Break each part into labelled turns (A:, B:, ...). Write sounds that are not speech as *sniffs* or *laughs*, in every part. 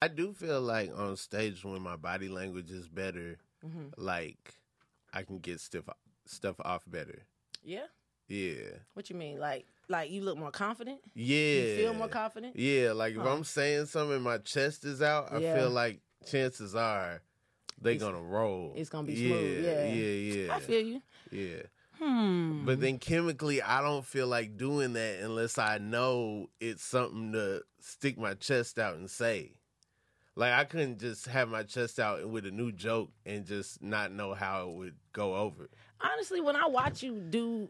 A: I do feel like on stage when my body language is better,
B: Mhm.
A: like I can get stuff stuff off better.
B: Yeah.
A: Yeah.
B: What you mean? Like like you look more confident?
A: Yeah.
B: You feel more confident?
A: Yeah, like if I'm saying something my chest is out, I
B: Yeah.
A: feel like chances are they
B: It's-
A: gonna roll.
B: it's gonna be smooth, yeah.
A: Yeah, yeah.
B: I feel you.
A: Yeah.
B: Hmm.
A: But then chemically, I don't feel like doing that unless I know it's something to stick my chest out and say. Like I couldn't just have my chest out with a new joke and just not know how it would go over.
B: honestly, when I watch you do,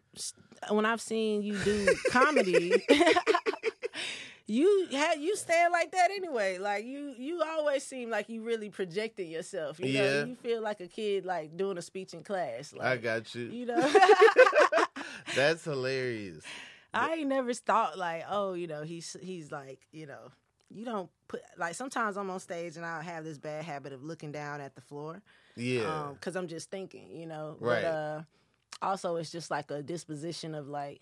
B: when I've seen you do comedy, *laughs* you had you stand like that anyway. Like you, you always seem like you really projected yourself. You know,
A: Yeah.
B: you feel like a kid like doing a speech in class. Like,
A: I got you.
B: you *laughs* know. *laughs*
A: That's hilarious.
B: I ain't never thought like, oh, you know, he's he's like, you know, you don't put like sometimes I'm on stage and I'll have this bad habit of looking down at the floor.
A: Yeah.
B: because I'm just thinking, you know.
A: Right.
B: But uh, also, it's just like a disposition of like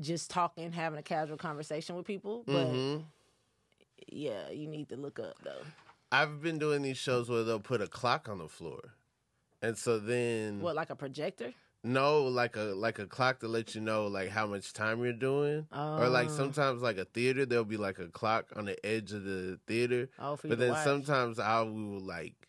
B: just talking, having a casual conversation with people. But
A: hmm
B: yeah, you need to look up though.
A: I've been doing these shows where they'll put a clock on the floor. And so then
B: What, like a projector?
A: No, like a like a clock to let you know like how much time you're doing. Or like
B: Oh.
A: sometimes like a theater, there'll be like a clock on the edge of the theater.
B: Oh, for you
A: But then
B: watch.
A: sometimes I will like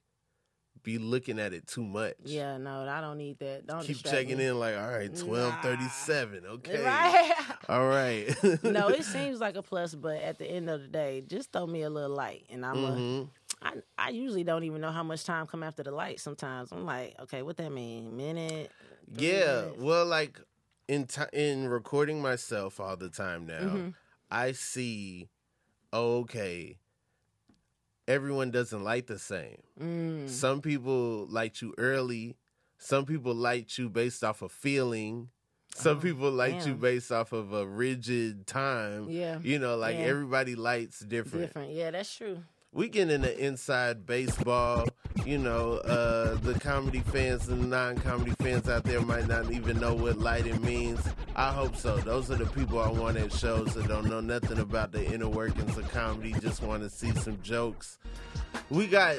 A: be looking at it too much.
B: Yeah, no, I don't need that. Don't
A: Keep checking
B: me.
A: in like, all right, twelve thirty seven. Okay.
B: Right.
A: All right. *laughs*
B: no, it *laughs* seems like a plus, but at the end of the day, just throw me a little light, and I'm a.
A: Mhm.
B: I, I usually don't even know how much time come after the light. Sometimes I'm like, okay, what that mean? Minute?
A: Yeah.
B: minutes?
A: Well, like in ti in recording myself all the time now,
B: Mhm.
A: I see. okay. Everyone doesn't like the same.
B: Mm.
A: Some people like you early. Some people like you based off of feeling. Some
B: Oh,
A: people like you based off of a rigid time.
B: Yeah.
A: You know, like
B: Yeah.
A: everybody lights different.
B: Different. Yeah, that's true.
A: We get into inside baseball. You know, uh, the comedy fans and non-comedy fans out there might not even know what lighting means. I hope so. Those are the people I want at shows that don't know nothing about the inner workings of comedy. Just want to see some jokes. We got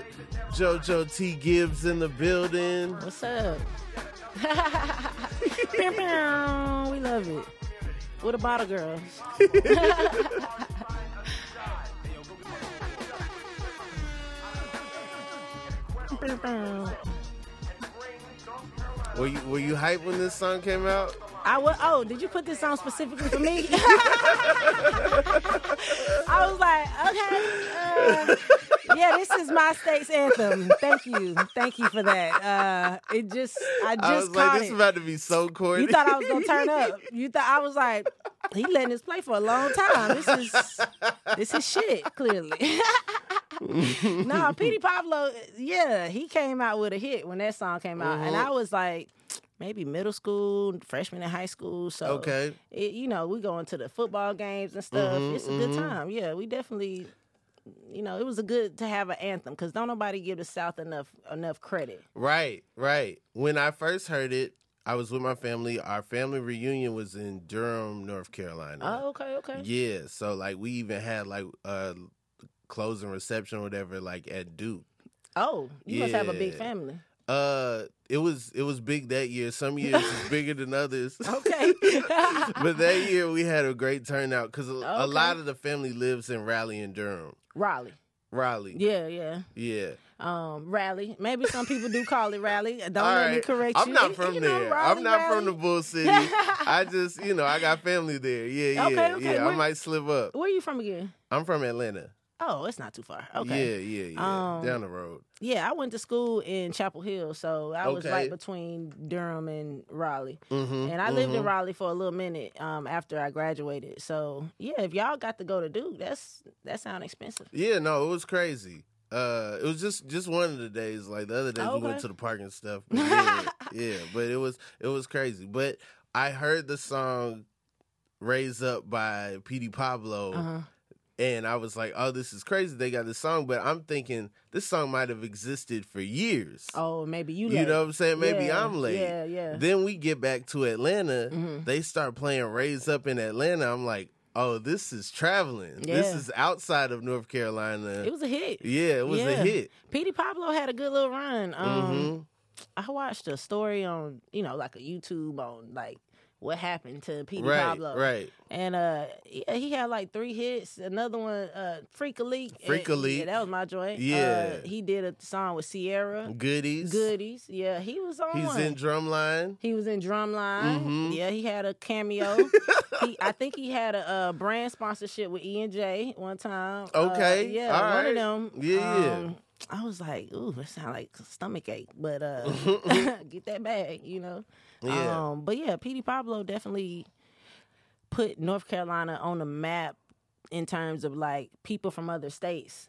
A: JoJo T. Gibbs in the building.
B: What's up? *laughs* We love it. What about a girl? *laughs*
A: Were you were you hyped when this song came out?
B: I was, oh, did you put this on specifically for me? *laughs* *laughs* I was like, okay, uh, yeah, this is my state's anthem. Thank you, thank you for that. Uh, it just, I just
A: I was
B: caught
A: like, this
B: it.
A: is about to be so corny.
B: You thought I was gonna turn *laughs* up. You thought I was like, he letting this play for a long time. This is this is shit, clearly. No, Petey Pablo, yeah, he came out with a hit when that song came out. And
A: Mhm.
B: I was like, maybe middle school, freshman in high school. So
A: Okay.
B: it, you know, we going to the football games and stuff.
A: Mhm,
B: it's a good
A: mhm.
B: time. Yeah, we definitely you know, it was a good to have an anthem because don't nobody give the South enough enough credit.
A: Right, right. When I first heard it, I was with my family. Our family reunion was in Durham, North Carolina.
B: Oh, okay, okay.
A: Yeah, so like we even had like uh closing reception or whatever like at Duke.
B: Oh, you must have a big family.
A: Uh it was it was big that year. Some years it's *laughs* bigger than others.
B: Okay. *laughs*
A: but that year we had a great turnout cuz a, a lot of the family lives in Raleigh and Durham.
B: Raleigh.
A: Raleigh.
B: Yeah, yeah.
A: Yeah.
B: Um, Raleigh. Maybe some people do call it Raleigh. Don't
A: All
B: let me correct
A: I'm
B: you.
A: not *laughs*
B: You
A: from
B: know,
A: there.
B: Raleigh,
A: I'm not from the Bull City. I just, you know, I got family there. Yeah, yeah,
B: Okay, okay.
A: yeah. I might slip up.
B: Where are you from again?
A: I'm from Atlanta.
B: Oh, it's not too far. Okay.
A: Yeah, yeah, yeah.
B: Um,
A: Down the road.
B: Yeah, I went to school in Chapel Hill, so I was right between Durham and Raleigh.
A: Mm-hmm,
B: And I lived in Raleigh for a little minute um, after I graduated. So yeah, if y'all got to go to Duke, that's that sound expensive.
A: Yeah, no, it was crazy. Uh, it was just just one of the days. Like the other days, we went to the park and stuff. *laughs* But yeah, yeah, but it was it was crazy. But I heard the song "Raise Up" by Petey Pablo,
B: Uh-huh.
A: And I was like, "Oh, this is crazy." They got this song, but I'm thinking this song might have existed for years.
B: Oh, maybe you.
A: You know what I'm saying? Maybe
B: Yeah,
A: I'm late.
B: Yeah, yeah.
A: Then we get back to Atlanta.
B: Mhm.
A: They start playing "Raise Up" in Atlanta. I'm like, oh, this is traveling. This is outside of North Carolina.
B: It was a hit.
A: yeah, it was a hit.
B: Petey Pablo had a good little run. Um,
A: hmm
B: I watched a story on, you know, like a YouTube on like what happened to Petey
A: Right,
B: Pablo.
A: right.
B: And uh yeah, he had like three hits. Another one, uh Freak a Leak.
A: Freak a Leak.
B: Yeah, that was my joint.
A: Yeah.
B: Uh, he did a song with Ciara.
A: Goodies.
B: Goodies. Yeah, he was on
A: He's
B: one.
A: in Drumline.
B: He was in Drumline.
A: Mhm.
B: Yeah, he had a cameo. *laughs* he, I think he had a, uh brand sponsorship with E and J one time. Uh,
A: Okay,
B: yeah,
A: all
B: one
A: right.
B: of them.
A: Yeah, yeah.
B: Um, I was like, ooh, that sound like stomach ache, but uh, *laughs* *laughs* get that bag, you know.
A: Yeah.
B: Um, but yeah, Petey Pablo definitely put North Carolina on the map in terms of like people from other states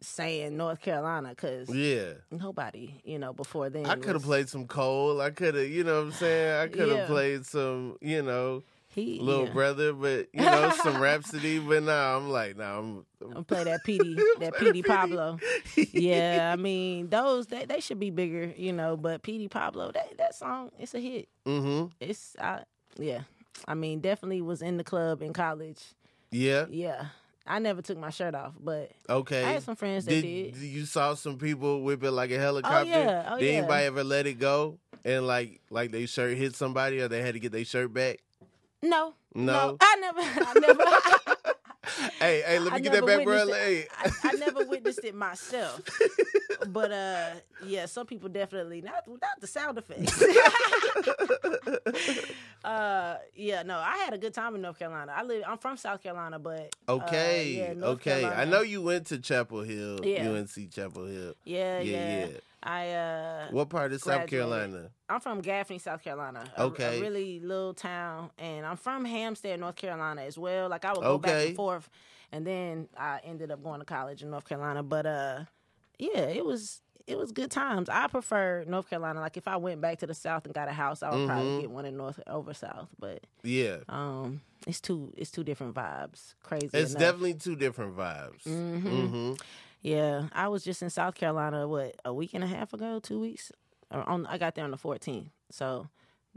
B: saying North Carolina because
A: yeah.
B: nobody, you know, before then.
A: I could have
B: was-
A: played some Cole. I could have, you know what I'm saying? I could have
B: Yeah.
A: played some, you know,
B: he,
A: little
B: yeah.
A: brother, but, you know, some Rapsody. But now I'm like, nah, I'm.
B: I'm play that *laughs* Petey, that
A: the
B: Pablo. *laughs* Yeah, I mean those they, they should be bigger, you know. But Petey Pablo, that that song, it's a hit.
A: hmm
B: It's I, yeah. I mean, definitely was in the club in college.
A: Yeah.
B: Yeah, I never took my shirt off, but
A: Okay.
B: I had some friends that
A: did,
B: did.
A: you saw some people whip it like a helicopter?
B: Oh, yeah. Oh,
A: did
B: yeah.
A: anybody ever let it go and like like they shirt hit somebody or they had to get their shirt back?
B: No,
A: No?
B: I never, *laughs* I never. *laughs*
A: Hey, hey, let me
B: I
A: get that back, bro.
B: witnessed
A: Hey.
B: I, I never witnessed it myself, *laughs* but uh, yeah, some people definitely not without the sound effects. uh, yeah, no, I had a good time in North Carolina. I live, I'm from South Carolina, but uh,
A: Okay,
B: yeah, North
A: okay. I know you went to Chapel Hill,
B: Yeah.
A: UNC Chapel Hill.
B: Yeah,
A: Yeah,
B: yeah.
A: yeah.
B: I uh,
A: What part of South. Carolina?
B: I'm from Gaffney, South Carolina. a-
A: Okay.
B: A, really little town. And I'm from Hampstead, North Carolina as well. Like I would go back and forth. And then I ended up going to college in North Carolina. But uh yeah, it was it was good times. I prefer North Carolina. Like if I went back to the South and got a house, I would
A: Mhm.
B: probably get one in North over South. But
A: Yeah.
B: um it's two it's two different vibes. Crazy.
A: It's
B: enough.
A: definitely two different vibes.
B: Mhm.
A: Mm-hmm.
B: Yeah, I was just in South Carolina. What a week and a half ago, two weeks. On, I got there on the 14th, so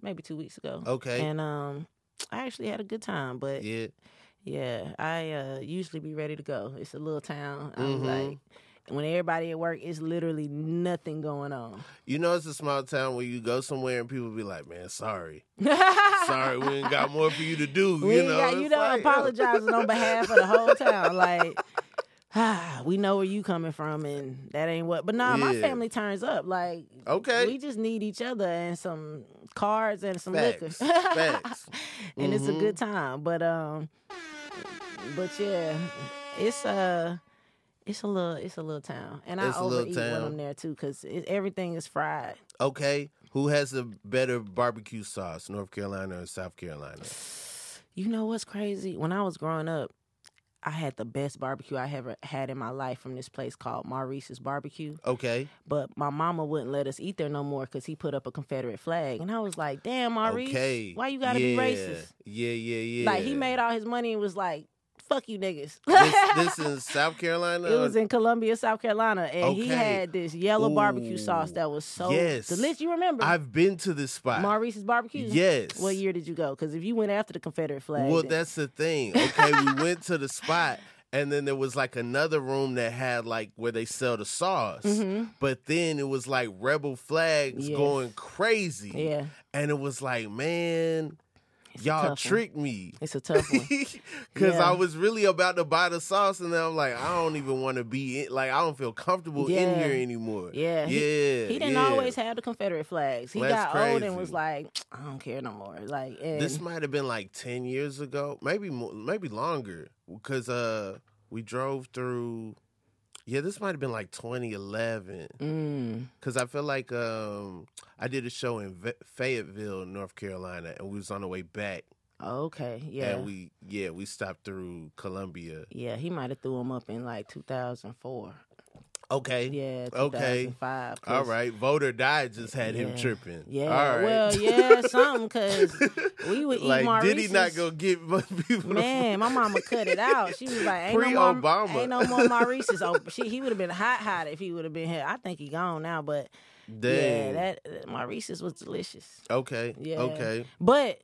B: maybe two weeks ago.
A: Okay.
B: And um, I actually had a good time. But yeah,
A: Yeah.
B: I uh, usually be ready to go. It's a little town. I was
A: Mhm.
B: like, when everybody at work, it's literally nothing going on.
A: You know, it's a small town where you go somewhere and people be like, man, sorry. *laughs* Sorry, we ain't got more for you to do.
B: we
A: you know,
B: got, you know,
A: like,
B: apologizing on behalf of the whole town. Like, ah, *sighs* we know where you coming from, and that ain't what. But nah, my family turns up. Like,
A: Okay.
B: we just need each other and some cards and some liquor.
A: Facts. *laughs* Facts.
B: and it's a
A: Mhm.
B: good time. But um, but yeah, it's uh it's a little it's a little town, and
A: It's
B: I
A: a
B: overeat when. I'm there too because everything is fried.
A: Okay. Who has a better barbecue sauce, North Carolina or South Carolina?
B: You know what's crazy? When I was growing up, I had the best barbecue I ever had in my life from this place called Maurice's Barbecue.
A: Okay.
B: But my mama wouldn't let us eat there no more because he put up a Confederate flag, and I was like, "Damn, Maurice,
A: okay.
B: why you gotta
A: yeah.
B: be racist?"
A: Yeah, yeah, yeah.
B: Like he made all his money and was like, "Fuck you, niggas."
A: this, this *laughs* in South Carolina?
B: It was in Columbia, South Carolina, and he had this yellow barbecue sauce that was so
A: yes.
B: delicious. You remember
A: I've been to this spot.
B: Maurice's barbecue?
A: Yes.
B: What year did you go? Because if you went after the Confederate flag,
A: Well,
B: then-
A: that's the thing. Okay, we went to the spot, and then there was like another room that had like where they sell the sauce.
B: Mhm.
A: But then it was like rebel flags
B: Yes.
A: going crazy.
B: yeah,
A: And it was like, man,
B: It's
A: y'all tricked me.
B: it's a tough one. *laughs*
A: Because
B: Yeah.
A: I was really about to buy the sauce, and then I'm like, I don't even want to be in. Like, I don't feel comfortable in here anymore.
B: Yeah, he-
A: yeah.
B: He didn't
A: yeah.
B: always have the Confederate flags. He
A: That's
B: got old and was like, I don't care no more. Like, and
A: This might have been like ten years ago, maybe more, maybe longer, because uh, we drove through. Yeah, this might have been like 2011,
B: mm,
A: because I feel like um, I did a show in Ve- Fayetteville, North Carolina, and we was on the way back,
B: okay, yeah,
A: and we yeah we stopped through Columbia.
B: yeah. He might have threw him up in like 2004.
A: Okay,
B: Yeah,
A: Okay.
B: 2005. 'cause-
A: all right. Voter died just had him tripping.
B: Yeah,
A: all right.
B: well, yeah, something because *laughs* we would eat
A: like, did he not go get *laughs* people? to
B: Man, my mama cut it out. She was like, "Ain't no more,
A: Pre-Obama.
B: ain't no more Maurice's." *laughs* Oh, she, he would have been hot, hot if he would have been here. I think he gone now, but
A: Dang.
B: yeah, that that Maurice's was delicious.
A: okay.
B: Yeah.
A: Okay.
B: But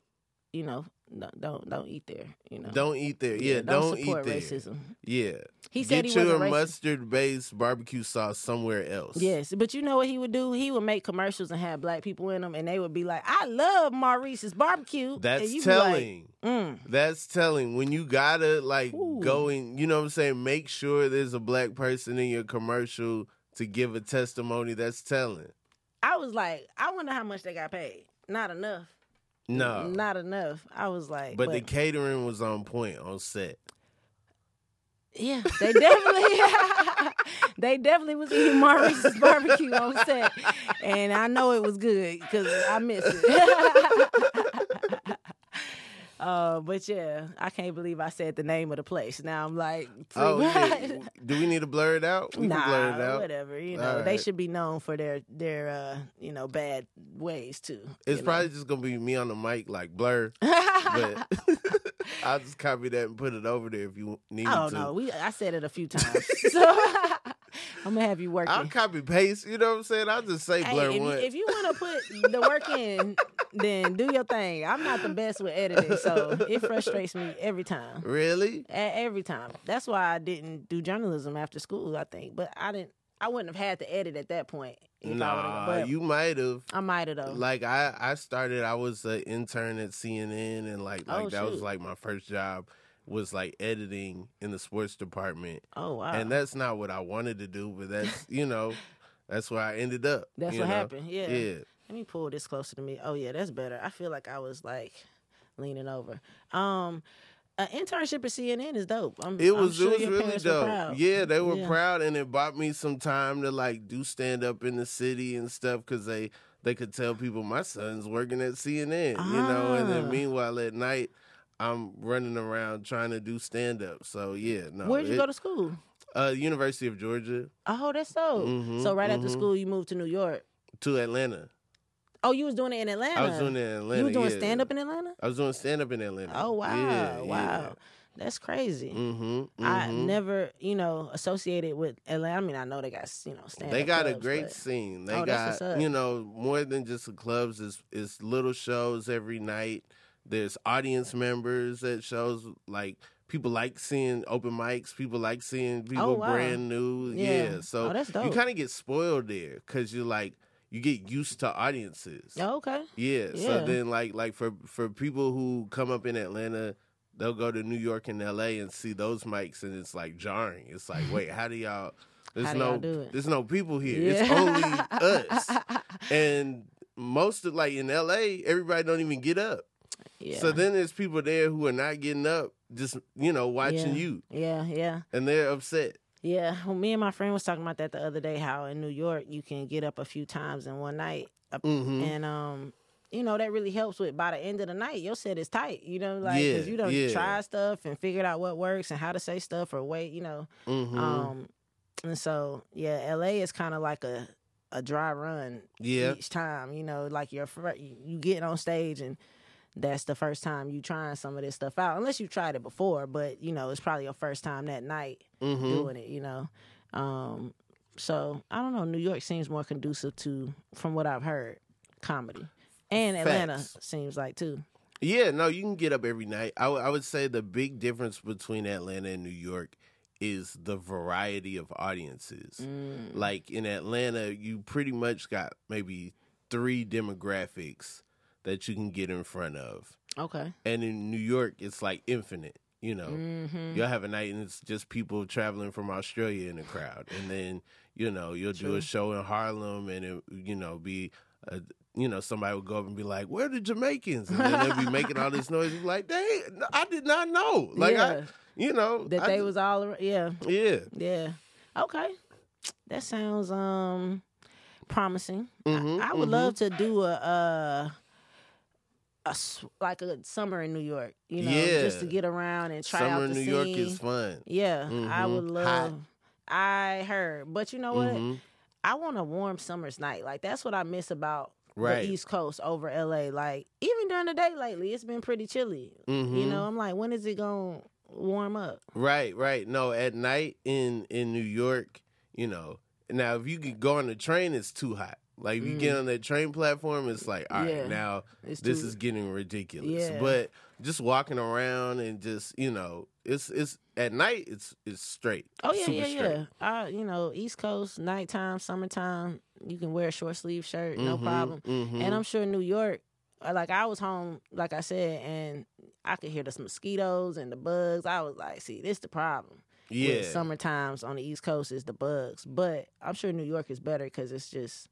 B: you know, don't don't, don't eat there. You know,
A: Don't eat there. Yeah,
B: don't,
A: don't, eat
B: support
A: there.
B: racism.
A: Yeah.
B: He said
A: Get
B: he
A: your
B: wasn't racist.
A: mustard-based barbecue sauce somewhere else.
B: Yes, but you know what he would do? He would make commercials and have black people in them, and they would be like, "I love Maurice's barbecue." and
A: That's
B: be like,
A: telling.
B: mm,
A: That's telling. When you gotta like
B: Ooh.
A: go in, you know what I'm saying? Make sure there's a black person in your commercial to give a testimony. That's telling.
B: I was like, I wonder how much they got paid. Not enough.
A: No.
B: not enough. I was like,
A: but, the catering was on point on set.
B: Yeah, they definitely *laughs* they definitely was eating Maurice's barbecue on set, and I know it was good because I miss it. *laughs* uh, but yeah, I can't believe I said the name of the place. Now I'm like,
A: Oh, yeah. Do we need to blur it out? We
B: nah,
A: blur it out.
B: whatever. You know,
A: All
B: they should be known for their their uh, you know bad ways too.
A: It's
B: you know?
A: probably just gonna be me on the mic like blur, *laughs* but *laughs* I'll just copy that and put it over there if you need
B: I don't
A: to.
B: know. We I said it a few times, *laughs* so I'm gonna have you working.
A: I'll copy paste. You know what I'm saying? I'll just say
B: Hey,
A: blur
B: if,
A: one.
B: if you want to put the work in, then do your thing. I'm not the best with editing, so it frustrates me every time.
A: really?
B: E- Every time. That's why I didn't do journalism after school. I think, but I didn't. I wouldn't have had to edit at that point. If I would've-
A: Nah,
B: but
A: you might have.
B: I might have though.
A: Like I, I started. I was an intern at CNN, and like, oh, like
B: Oh,
A: that was like my first job was like editing in the sports department,
B: oh wow.
A: and that's not what I wanted to do, but that's you know, that's where I ended up.
B: That's what
A: know?
B: happened. Yeah.
A: Yeah.
B: Let me pull this closer to me. Oh yeah, that's better. I feel like I was like leaning over. Um, an internship at CNN is dope. I'm,
A: It was
B: sure
A: it was really dope. Yeah, they were
B: Yeah.
A: proud, and it bought me some time to like do stand up in the city and stuff because they they could tell people my son's working at CNN, you know, and then
B: Ah.
A: meanwhile at night I'm running around trying to do stand up. So yeah, no.
B: Where'd you
A: it-
B: go to school?
A: Uh, University of Georgia
B: Oh, that's dope.
A: Mhm,
B: so right after
A: mhm.
B: school, you moved to New York.
A: to Atlanta.
B: Oh, you was doing it in Atlanta.
A: I was doing it in Atlanta.
B: You was doing
A: yeah.
B: stand up in Atlanta.
A: I was doing stand up in Atlanta.
B: Oh wow,
A: Yeah,
B: wow, that's crazy.
A: Mm-hmm,
B: I never, you know, associated with Atlanta. I mean, I know they got, you know, stand.
A: They got a great scene. They
B: Oh,
A: got you know more than just the clubs. It's it's little shows every night. There's audience members at shows. Like people like seeing open mics. People like seeing people
B: Oh, wow.
A: brand new.
B: Yeah.
A: Yeah. So
B: Oh, that's
A: you kind of get spoiled there because you're like you get used to audiences.
B: Oh, okay.
A: Yeah.
B: Yeah.
A: So then like like for for people who come up in Atlanta, they'll go to New York and LA and see those mics and it's like jarring. It's like, wait, how do y'all *laughs* there's
B: How
A: no
B: y'all do it?
A: there's no people here.
B: Yeah.
A: It's only us. *laughs* And most of like in LA, everybody don't even get up.
B: yeah.
A: So then there's people there who are not getting up, just you know, watching
B: Yeah.
A: you.
B: yeah, yeah,
A: And they're upset.
B: Yeah. Well, me and my friend was talking about that the other day. How in New York you can get up a few times in one night, Uh,
A: hmm
B: and um. You know that really helps with by the end of the night your set is tight. You know, like 'cause
A: Yeah,
B: you don't
A: yeah.
B: try stuff and figured out what works and how to say stuff or wait. You know,
A: hmm
B: Um, and so yeah, LA is kind of like a a dry run
A: yeah.
B: each time. You know, like you're you you get on stage and that's the first time you trying some of this stuff out. Unless you tried it before, but you know it's probably your first time that night
A: hmm
B: doing it. You know, um, so I don't know. New York seems more conducive to, from what I've heard, comedy, and Atlanta seems like too.
A: Yeah, no, you can get up every night. I, w- I would say the big difference between Atlanta and New York is the variety of audiences.
B: Mm.
A: Like in Atlanta, you pretty much got maybe three demographics that you can get in front of.
B: Okay.
A: And in New York, it's like infinite. You know,
B: Mm-hmm.
A: you'll have a night and it's just people traveling from Australia in the crowd, and then you know you'll do a show in Harlem, and it you know be. A, you know, somebody would go up and be like, "Where are the Jamaicans?" And then they'll be *laughs* making all this noise. Like, "They, I did not know." Like,
B: yeah,
A: I, you know,
B: that
A: I
B: they
A: just-
B: was all ar- yeah.
A: yeah,
B: Yeah. Okay. That sounds um promising.
A: Mhm,
B: I, I would
A: mhm.
B: love to do a uh a like a summer in New York, you know, just to get around and try
A: summer
B: out
A: in
B: the
A: New
B: scene.
A: York is fun.
B: Yeah, I
A: Mhm.
B: would love.
A: Hot.
B: I heard, but you know what?
A: Mhm.
B: I want a warm summer's night. Like that's what I miss about
A: Right.
B: the East Coast over LA. Like even during the day lately, it's been pretty chilly. You
A: Mhm.
B: know, I'm like, when is it gonna warm up?
A: Right, right. No, at night in in New York, you know. Now, if you could go on the train, it's too hot. Like you get on that train platform, it's like, all right,
B: Mm. Yeah.
A: now
B: It's
A: this
B: too-
A: is getting ridiculous.
B: Yeah.
A: But just walking around and just you know, it's it's at night. It's it's straight.
B: Oh yeah, yeah,
A: straight.
B: yeah. I, you know, East Coast, nighttime, summertime, you can wear a short sleeve shirt, no
A: Mhm,
B: problem.
A: mhm.
B: And I'm sure New York, uh, like I was home, like I said, and I could hear the mosquitoes and the bugs. I was like, see, this the problem.
A: yeah.
B: With summer times on the East Coast is the bugs, but I'm sure New York is better because it's just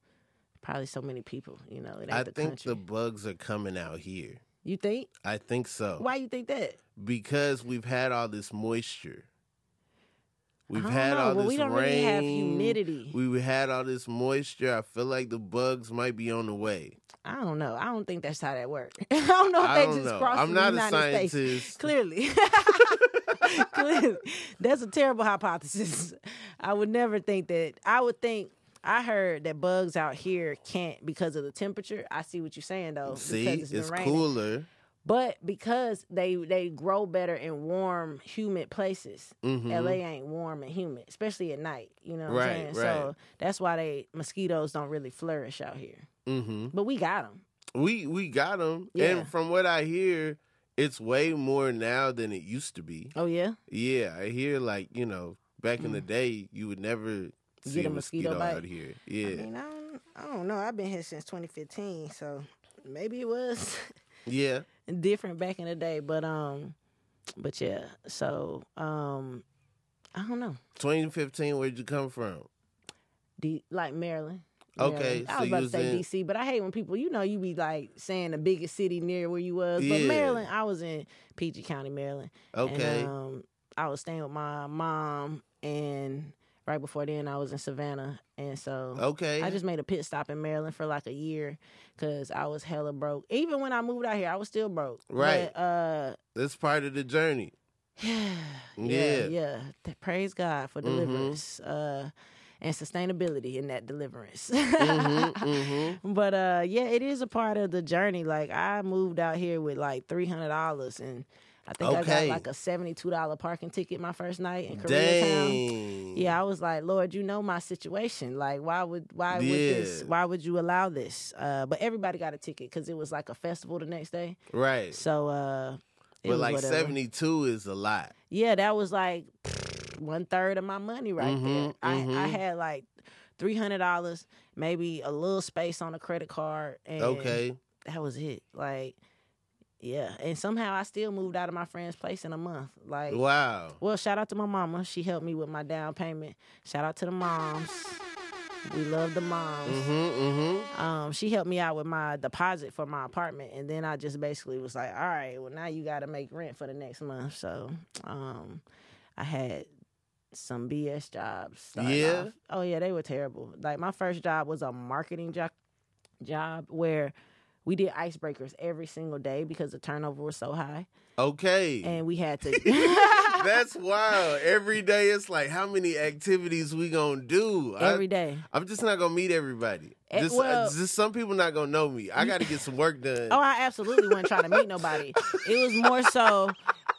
B: probably so many people. You know,
A: I
B: the
A: think
B: country.
A: the bugs are coming out here.
B: You think?
A: I think so.
B: Why you think that?
A: Because we've had all this moisture. We've had
B: know.
A: all
B: well,
A: this
B: we don't
A: rain.
B: really have humidity.
A: We've had all this moisture. I feel like the bugs might be on the way.
B: I don't know. I don't think that's how that works. *laughs* I don't know if
A: I
B: they just
A: know.
B: crossed
A: I'm
B: the
A: not a
B: United States.
A: scientist.
B: Clearly. *laughs* Clearly. That's a terrible hypothesis. I would never think that. I would think. I heard that bugs out here can't because of the temperature. I see what you're saying though.
A: See,
B: it's,
A: it's cooler.
B: But because they they grow better in warm, humid places.
A: Mhm.
B: LA ain't warm and humid, especially at night. You know what
A: Right,
B: I'm saying?
A: right.
B: So that's why they mosquitoes don't really flourish out here.
A: hmm
B: But we got them.
A: We we got them,
B: Yeah.
A: and from what I hear, it's way more now than it used to be.
B: Oh yeah.
A: Yeah, I hear like you know back in the day you would never
B: Mm. Get
A: a
B: a mosquito
A: mosquito,
B: bite.
A: out here. Yeah,
B: I mean, I don't, I don't know. I've been here since 2015, so maybe it was *laughs*
A: yeah.
B: different back in the day. But um, but yeah. So um, I don't know.
A: 2015. Where'd you come from?
B: D- like Maryland.
A: Okay,
B: Maryland. I was about to say
A: in-
B: DC, but I hate when people, you know, you be like saying the biggest city near where you was. But
A: Yeah.
B: Maryland, I was in PG County, Maryland.
A: Okay.
B: And, um, I was staying with my mom, and right before then, I was in Savannah, and so
A: okay.
B: I just made a pit stop in Maryland for like a year because I was hella broke. Even when I moved out here, I was still broke.
A: Right.
B: But, uh,
A: That's part of the journey. *sighs*
B: yeah,
A: Yeah.
B: yeah. Praise God for
A: Mhm.
B: deliverance uh, and sustainability in that deliverance.
A: hmm *laughs* hmm
B: But uh, yeah, it is a part of the journey. Like I moved out here with like three hundred dollars, and I think I got like a seventy-two dollar parking ticket my first night in Koreatown. Yeah, I was like, Lord, you know my situation. Like, why would why would this? Why would you allow this? Uh, but everybody got a ticket because it was like a festival the next day.
A: Right.
B: So, uh,
A: but like
B: whatever.
A: 72 is a lot.
B: Yeah, that was like *sniffs* one third of my money right there.
A: Mhm,
B: I, I
A: mhm.
B: had like three hundred dollars, maybe a little space on a credit card, and
A: Okay.
B: that was it. Like, yeah, and somehow I still moved out of my friend's place in a month. Like,
A: Wow.
B: well, shout out to my mama. She helped me with my down payment. Shout out to the moms. We love the moms.
A: Mm-hmm. Mm-hmm.
B: Um, she helped me out with my deposit for my apartment, and then I just basically was like, "All right, well now you got to make rent for the next month." So, um, I had some BS jobs.
A: Yeah?
B: off. Oh yeah, they were terrible. Like my first job was a marketing job, job where we did icebreakers every single day because the turnover was so high,
A: Okay.
B: and we had to. *laughs* *laughs*
A: That's wild. Every day it's like how many activities we gonna do.
B: every
A: I,
B: day.
A: I'm just not gonna meet everybody.
B: Eh,
A: Just,
B: well-
A: uh, just some people not gonna know me. I got to get some work done.
B: Oh, I absolutely wasn't trying to meet *laughs* nobody. It was more so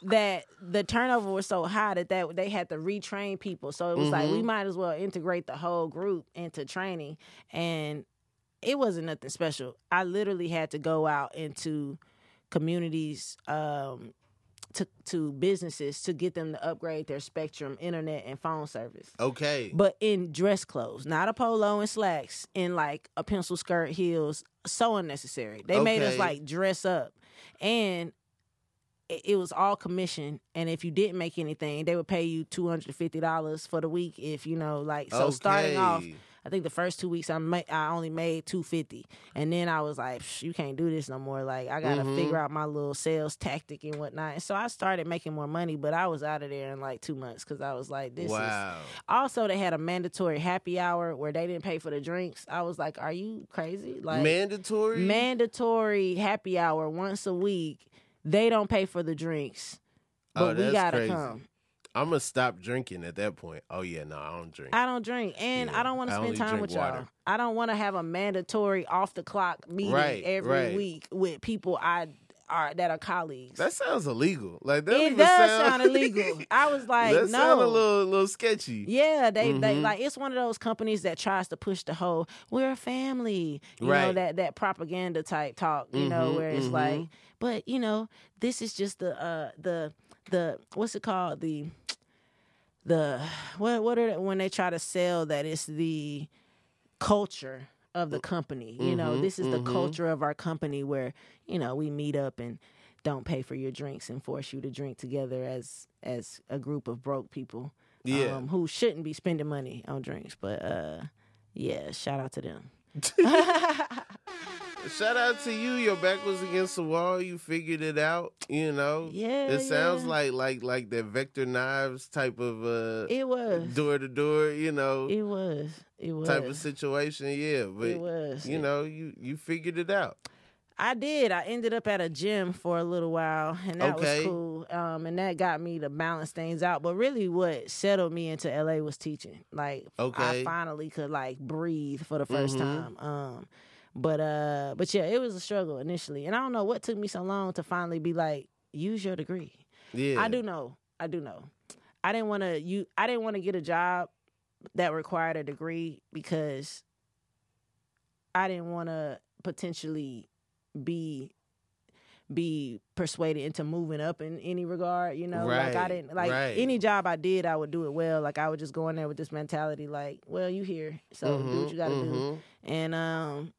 B: that the turnover was so high that, that they had to retrain people. So it was like
A: Mm-hmm.
B: we might as well integrate the whole group into training. And it wasn't nothing special. I literally had to go out into communities um, to to businesses to get them to upgrade their spectrum internet and phone service
A: okay.
B: but in dress clothes, not a polo and slacks, in like a pencil skirt, heels. So unnecessary. They made us like dress up, and it, was all commission. And if you didn't make anything, they would pay you two hundred fifty dollars for the week. If you know, like so, starting off. I think the first two weeks I ma- I only made two fifty, and then I was like, "Psh, you can't do this no more. Like I got to
A: Mhm.
B: figure out my little sales tactic and whatnot. And so I started making more money, but I was out of there in like two months because I was like, this is
A: wow.
B: also, they had a mandatory happy hour where they didn't pay for the drinks. I was like, "Are you crazy?" Like
A: Mandatory.
B: mandatory happy hour once a week. They don't pay for the drinks,
A: Oh,
B: but we gotta
A: crazy.
B: come.
A: I'm gonna stop drinking at that point. Oh yeah, no, I don't drink.
B: I don't drink, and
A: Yeah,
B: I don't want to spend time with y'all. I don't want to have a mandatory off the clock meeting
A: Right,
B: every
A: right.
B: week with people I are that are colleagues.
A: That sounds illegal. Like that
B: it does
A: sound,
B: sound illegal. *laughs* I was like,
A: that
B: no.
A: a little, little sketchy.
B: Yeah, they they
A: Mhm.
B: like it's one of those companies that tries to push the whole we're a family, you know
A: Right.
B: that that propaganda type talk, you know,
A: Mhm,
B: where it's
A: mhm.
B: like, but you know, this is just the uh the the what's it called the the what what are they- when they try to sell that it's the culture of the company. You know,
A: Mhm,
B: this is the
A: mhm.
B: culture of our company where you know we meet up and don't pay for your drinks and force you to drink together as as a group of broke people
A: Yeah.
B: um, who shouldn't be spending money on drinks. But uh, yeah, shout out to them. *laughs* *laughs*
A: Shout out to you. Your back was against the wall. You figured it out. You know.
B: Yeah,
A: It sounds
B: yeah.
A: like like like that Vector Knives type of uh
B: It was.
A: door to door. You know.
B: It was. It was.
A: type of situation. Yeah, but
B: it was.
A: you know you you figured it out.
B: I did. I ended up at a gym for a little while, and that
A: Okay.
B: was cool. Um, and that got me to balance things out. But really, what settled me into LA was teaching. Like,
A: Okay.
B: I finally could like breathe for the 1st
A: Mhm.
B: time. Um, but uh, but yeah, it was a struggle initially, and I don't know what took me so long to finally be like, use your degree.
A: Yeah,
B: I do know. I do know. I didn't want to you. I didn't want to get a job that required a degree because I didn't want to potentially be be persuaded into moving up in any regard. You know, like I didn't like
A: right.
B: any job I did, I would do it well. Like I would just go in there with this mentality, like, well, you here, so do what you got to do.
A: mhm.
B: And um,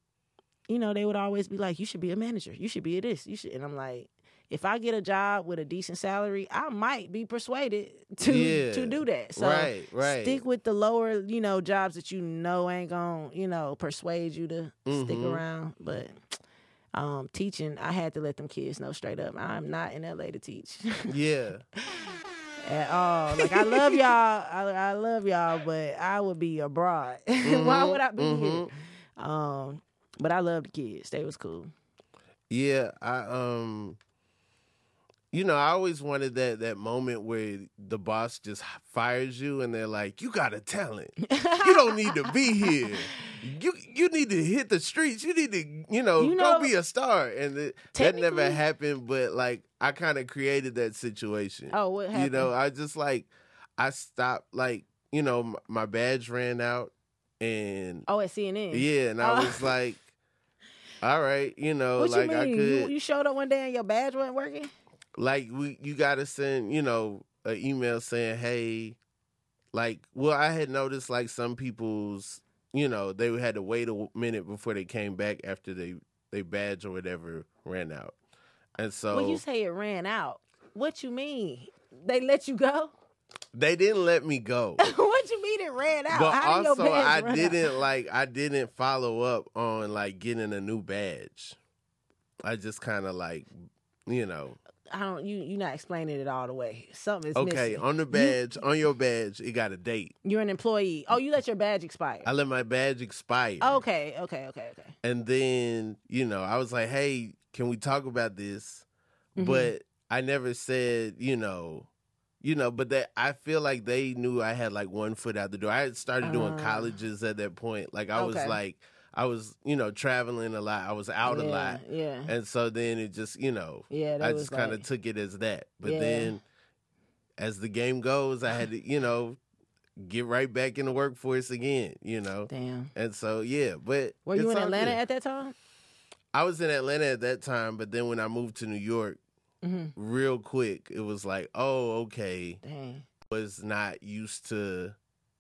B: you know, they would always be like, "You should be a manager. You should be a this. You should." And I'm like, if I get a job with a decent salary, I might be persuaded *laughs* to
A: Yeah.
B: to do that. So
A: right, right.
B: stick with the lower, you know, jobs that you know ain't gonna, you know, persuade you to stick
A: Mhm.
B: around. But um, teaching, I had to let them kids know straight up, I'm not in LA to teach
A: yeah, *laughs*
B: at all. Like I love y'all, I, I love y'all, but I would be abroad. *laughs* Why would I be
A: mhm.
B: here? Um, but I love the kids. They was cool.
A: yeah. I um, you know, I always wanted that that moment where the boss just fires you and they're like, "You got a talent. You don't need to be here. You you need to hit the streets. You need to, you know,
B: You know,
A: go be a star." And it, that never happened, but like I kind of created that situation.
B: Oh, what happened?
A: You know, I just like I stopped like you know my badge ran out and
B: oh, at CNN.
A: yeah, and I
B: Oh.
A: was like, all right, you know,
B: What
A: like
B: you
A: I could
B: You, you showed up one day and your badge wasn't working?
A: like we you got to send you know an email saying hey, like well I had noticed like some people's you know they had to wait a minute before they came back after they they badge or whatever ran out, and so
B: When you say it ran out, what you mean? They let you go?
A: They didn't let me go. *laughs*
B: what you mean it ran out?
A: But
B: How
A: also,
B: your badge
A: I didn't like. I didn't follow up on like getting a new badge. I just kind of like, you know,
B: I don't. You you're not explaining it all the way. Something is
A: okay,
B: missing.
A: on the badge, on your badge, it got a date.
B: You're an employee. Oh, you let your badge expire.
A: I let my badge expire.
B: okay, okay, okay, okay.
A: And then, you know, I was like, hey, can we talk about this?
B: Mhm.
A: But I never said, you know, you know, but that I feel like they knew I had like one foot out the door. I had started doing
B: Ah.
A: colleges at that point. Like I was like, I was, you know, traveling a lot. I was out
B: yeah,
A: a lot.
B: Yeah,
A: And so then it just, you know,
B: yeah.
A: I just kind of took it as that. But
B: Yeah.
A: then as the game goes, I had to, you know, get right back in the workforce again, you know.
B: Damn.
A: And so yeah, but
B: Were you in Atlanta
A: good.
B: at that time?
A: I was in Atlanta at that time, but then when I moved to New York,
B: hmm
A: real quick, it was like, oh, okay,
B: Dang.
A: was not used to,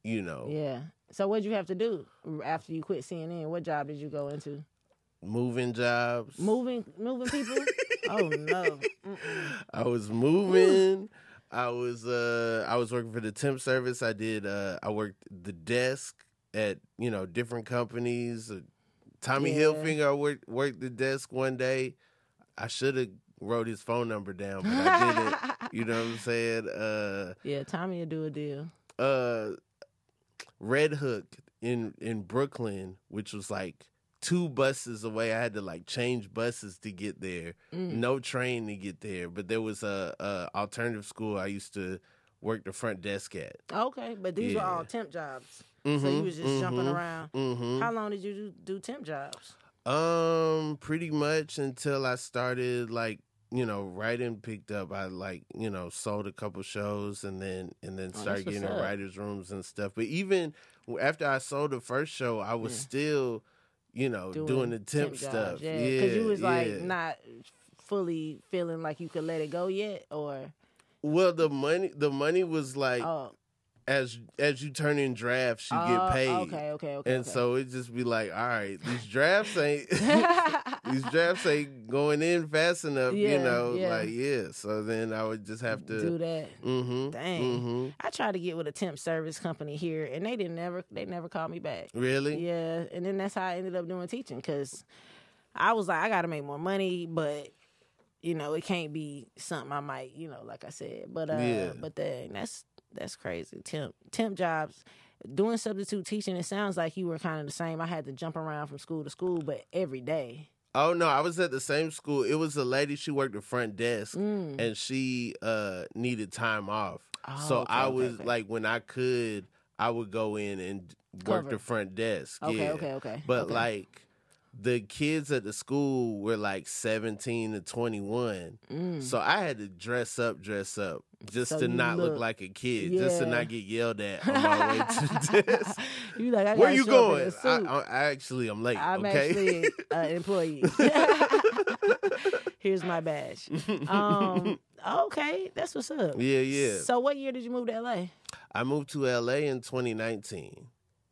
A: you know,
B: Yeah. So what'd you have to do after you quit CNN? What job did you go into?
A: moving jobs.
B: Moving, moving people. *laughs* oh no. Mm-mm.
A: I was moving. I was uh I was working for the temp service. I did uh I worked the desk at, you know, different companies. Uh, Tommy
B: Yeah.
A: Hilfiger I worked worked the desk one day. I should have wrote his phone number down, but I didn't. you know what I'm saying? Uh *laughs*
B: yeah, Tommy will do a deal.
A: uh Red Hook in in Brooklyn, which was like two buses away. I had to like change buses to get there.
B: Mm.
A: No train to get there. But there was a, a alternative school I used to work the front desk at.
B: Okay, but these were all temp jobs. So you was just jumping around.
A: hmm
B: How long did you do, do temp jobs?
A: Um, pretty much until I started like you know, writing picked up. I like, you know, sold a couple shows and then and then
B: Oh,
A: started getting in writers' rooms and stuff. But even after I sold the first show, I was
B: Yeah.
A: still, you know, doing, the temp,
B: jobs,
A: stuff.
B: Yeah,
A: Yeah,
B: because you was like not fully feeling like you could let it go yet, or
A: Well, the money the money was like
B: oh,
A: as as you turn in drafts, you
B: oh,
A: get paid.
B: Okay, okay, okay.
A: And
B: okay.
A: so it just be like, all right, these drafts ain't *laughs* *laughs* these drafts ain't going in fast enough, you know.
B: yeah.
A: Like, yeah. So then I would just have to
B: do that.
A: Mm-hmm.
B: Dang.
A: Mm-hmm.
B: I tried to get with a temp service company here, and they didn't never they never called me back.
A: Really?
B: Yeah, and then that's how I ended up doing teaching because I was like, I got to make more money, but you know, it can't be something I might, you know, like I said. But uh,
A: Yeah.
B: but dang, that's that's crazy. Temp temp jobs. Doing substitute teaching, it sounds like you were kind of the same. I had to jump around from school to school, but every day.
A: Oh no, I was at the same school. It was a lady. She worked the front desk,
B: Mm.
A: and she uh needed time off.
B: Oh,
A: so
B: okay,
A: I was
B: okay.
A: like, when I could, I would go in and work
B: Cover.
A: the front desk.
B: Okay,
A: yeah.
B: okay, okay.
A: But
B: okay.
A: like the kids at the school were like 17 to 21.
B: Mm.
A: So I had to dress up, dress up just
B: So
A: to not look,
B: look-
A: like a kid, just to not get yelled at *laughs* on my way to the
B: you like, I *laughs*
A: Where you
B: show up in a
A: going? I. I, actually I'm late.
B: I'm
A: okay.
B: actually an *laughs* employee. Here's my badge. Um, okay, that's what's up.
A: yeah, yeah.
B: So, what year did you move to LA?
A: I moved to LA in 2019.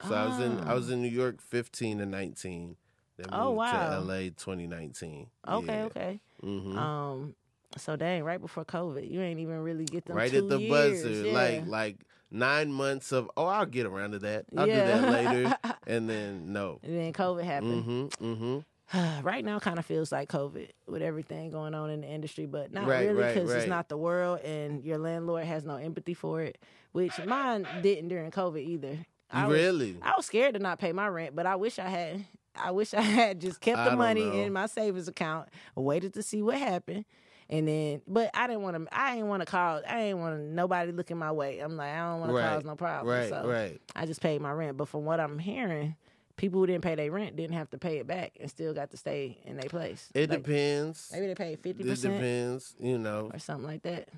A: So I was in I
B: Oh.
A: was in New York 15 to 19. Then moved
B: Oh, wow.
A: to LA 2019.
B: Okay, okay.
A: hmm
B: Um, so dang, right before COVID, you ain't even really get them
A: right at the
B: years.
A: buzzer,
B: yeah.
A: like like nine months of oh I'll get around to that. I'll
B: Yeah.
A: do that later, *laughs* and then no.
B: and then COVID happened.
A: Mm-hmm. Mm-hmm. *sighs*
B: right now kind of feels like COVID with everything going on in the industry, but not
A: Right,
B: really
A: right,
B: because it's not the world and your landlord has no empathy for it, which mine didn't during COVID either. I was,
A: really?
B: I was scared to not pay my rent, but I wish I had. I wish *laughs* I had just kept the money
A: know.
B: in my savings account, waited to see what happened, and then. But I didn't want to. I didn't want to call. I didn't want nobody looking my way. I'm like, I don't want to cause no problem.
A: right,
B: so
A: right.
B: I just paid my rent. But from what I'm hearing, people who didn't pay their rent didn't have to pay it back and still got to stay in their place.
A: It
B: Like,
A: depends.
B: Maybe they paid fifty
A: It
B: percent
A: depends. You know.
B: or something like that.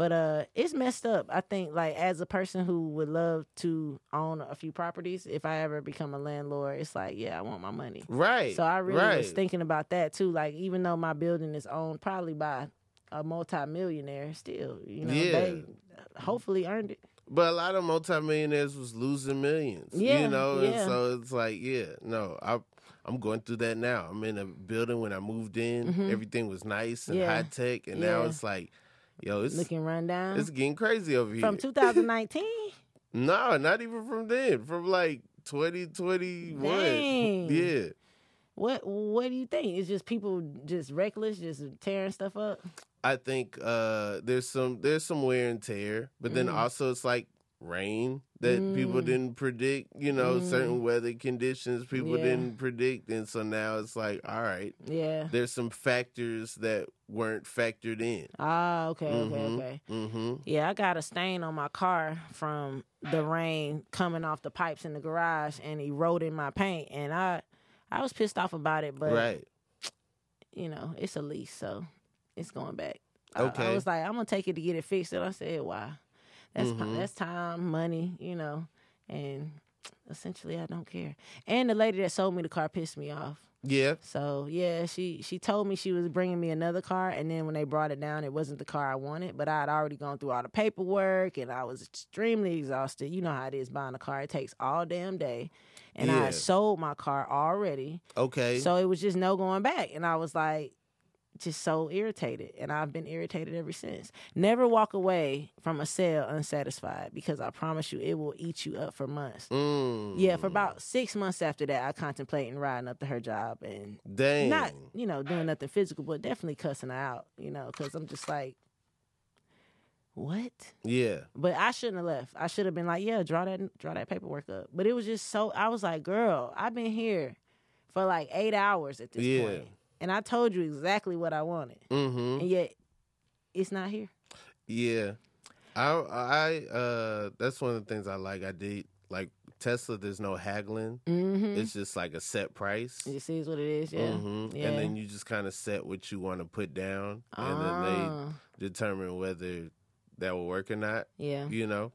B: But uh, it's messed up. I think like as a person who would love to own a few properties, if I ever become a landlord, it's like yeah, I want my money.
A: Right.
B: So I really
A: right.
B: was thinking about that too. Like even though my building is owned probably by a multimillionaire, still you know
A: Yeah.
B: they hopefully earned it.
A: But a lot of multimillionaires was losing millions.
B: Yeah,
A: You know, and so it's like, yeah, no, I I'm going through that now. I'm in a building when I moved in,
B: Mhm.
A: everything was nice and
B: Yeah,
A: high tech and now it's like, yo, it's
B: Looking run down
A: it's getting crazy over here.
B: from 2019. *laughs*
A: no, not even from then. From like 2021.
B: Dang.
A: Yeah.
B: What What do you think? It's just people just reckless, just tearing stuff up.
A: I think uh, there's some there's some wear and tear, but then
B: Mm.
A: also it's like rain that people
B: Mm.
A: didn't predict. You know,
B: Mm.
A: certain weather conditions people
B: Yeah.
A: didn't predict, and so now it's like, all right,
B: Yeah.
A: there's some factors that weren't factored in.
B: Ah, okay, okay,
A: Mhm.
B: okay.
A: Mm-hmm.
B: Yeah, I got a stain on my car from the rain coming off the pipes in the garage and eroding my paint, and I, I was pissed off about it. But
A: right.
B: you know, it's a lease, so it's going back. I- I, was like, I'm gonna take it to get it fixed, and I said, why? That's
A: Mhm.
B: that's time, money, you know, and essentially, I don't care. And the lady that sold me the car pissed me off.
A: Yeah.
B: So yeah, she she told me she was bringing me another car, and then when they brought it down, it wasn't the car I wanted. But I had already gone through all the paperwork, and I was extremely exhausted. You know how it is buying a car; it takes all damn day. And I
A: Yeah.
B: had sold my car already,
A: Okay.
B: so it was just no going back. And I was like, just so irritated, and I've been irritated ever since. Never walk away from a sale unsatisfied because I promise you, it will eat you up for months.
A: Mm.
B: Yeah, for about six months after that, I contemplating riding up to her job and
A: Dang.
B: not you know doing nothing physical, but definitely cussing her out. You know, because I'm just like, what?
A: Yeah.
B: But I shouldn't have left. I should have been like, yeah, draw that draw that paperwork up. But it was just so. I was like, girl, I've been here for like eight hours at this
A: Yeah.
B: point, and I told you exactly what I wanted,
A: Mm-hmm.
B: and yet it's not here.
A: Yeah. I I uh that's one of the things I like. I did like Tesla, there's no haggling.
B: Mm-hmm.
A: It's just like a set price.
B: It sees what it is. Yeah.
A: Mhm.
B: Yeah.
A: And then you just kind of set what you want to put down, and then
B: Ah,
A: they determine whether that will work or not.
B: yeah.
A: You know.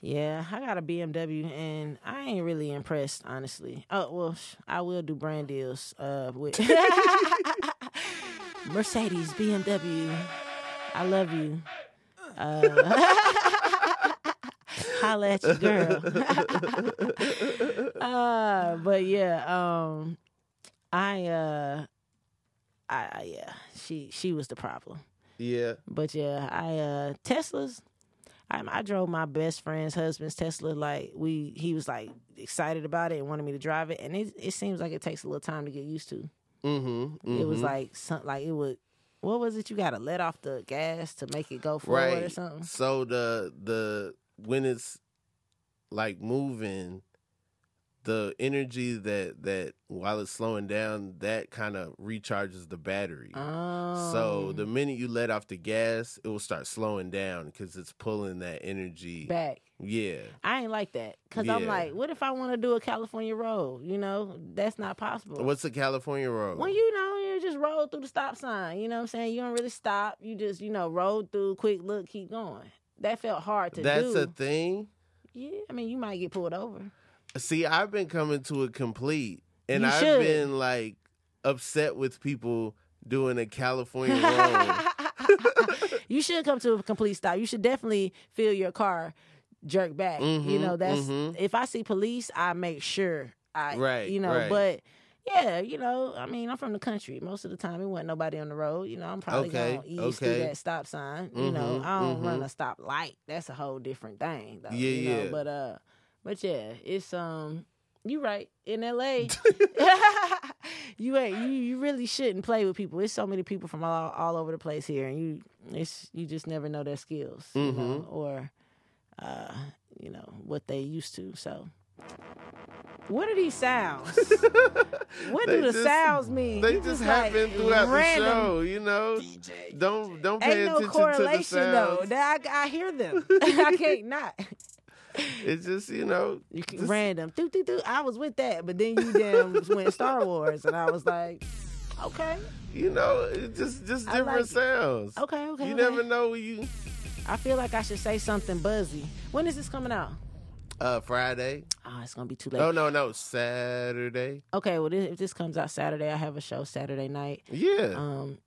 B: Yeah, I got a BMW and I ain't really impressed, honestly. Oh well, I will do brand deals uh, with *laughs* Mercedes, BMW. I love you. Uh, *laughs* holla at your girl. *laughs* uh, but yeah, um, I, uh, I, I, yeah, she, she was the problem.
A: Yeah.
B: But yeah, I uh Teslas. I, I drove my best friend's husband's Tesla. Like we, he was like excited about it and wanted me to drive it. And it, it seems like it takes a little time to get used to.
A: Mm-hmm.
B: It was like some, like it would. What was it? You got to let off the gas to make it go forward or something.
A: So the the when it's like moving, the energy that that while it's slowing down, that kind of recharges the battery.
B: Oh,
A: So the oh. minute you let off the gas, it will start slowing down because it's pulling that energy.
B: back.
A: Yeah.
B: I ain't like that because I'm like, what if I want to do a California roll You know, that's not possible.
A: What's a California roll
B: When you know you just roll through the stop sign, you know what I'm saying? You don't really stop. You just, you know, roll through, quick look, keep going. That felt hard to do.
A: That's a thing.
B: yeah, I mean, you might get pulled over.
A: See, I've been coming to a complete, and
B: You
A: I've
B: should.
A: been like upset with people doing a California roll. *laughs*
B: you should come to a complete stop. You should definitely feel your car jerk back. you
A: Mhm,
B: know, that's
A: mhm.
B: if I see police, I make sure I,
A: Right,
B: you know,
A: right.
B: but. Yeah, you know, I mean, I'm from the country. Most of the time, it wasn't nobody on the road. You know, I'm probably
A: Okay,
B: gonna ease through that stop sign. You know,
A: Mhm,
B: I don't run
A: mhm.
B: a stop light. That's a whole different thing, though.
A: Yeah,
B: you know?
A: yeah.
B: But uh, but yeah, it's um, you right in L.A. *laughs* *laughs* you ain't you you really shouldn't play with people. There's so many people from all all over the place here, and you it's you just never know their skills, you know, or uh, you know what they used to. So, what are these sounds? *laughs* what do the
A: just-
B: sounds mean?
A: They
B: You
A: just
B: like,
A: happen throughout
B: random-
A: the show, you know. Don't don't pay
B: Ain't no
A: attention to the
B: correlation though.
A: sounds.
B: That I, I hear them. I can't not.
A: It's just you know.
B: You can,
A: just-
B: random. Doo, doo, doo. I was with that, but then you damn *laughs* went Star Wars, and I was like, okay,
A: You know, it's just just different
B: like it.
A: sounds.
B: okay, okay.
A: You
B: okay.
A: never know you.
B: I feel like I should say something buzzy. When is this coming out?
A: Uh, Friday.
B: Oh, it's gonna be too late.
A: No, no, no. Saturday.
B: Okay, well, this, if this comes out Saturday, I have a show Saturday night.
A: Yeah.
B: Um,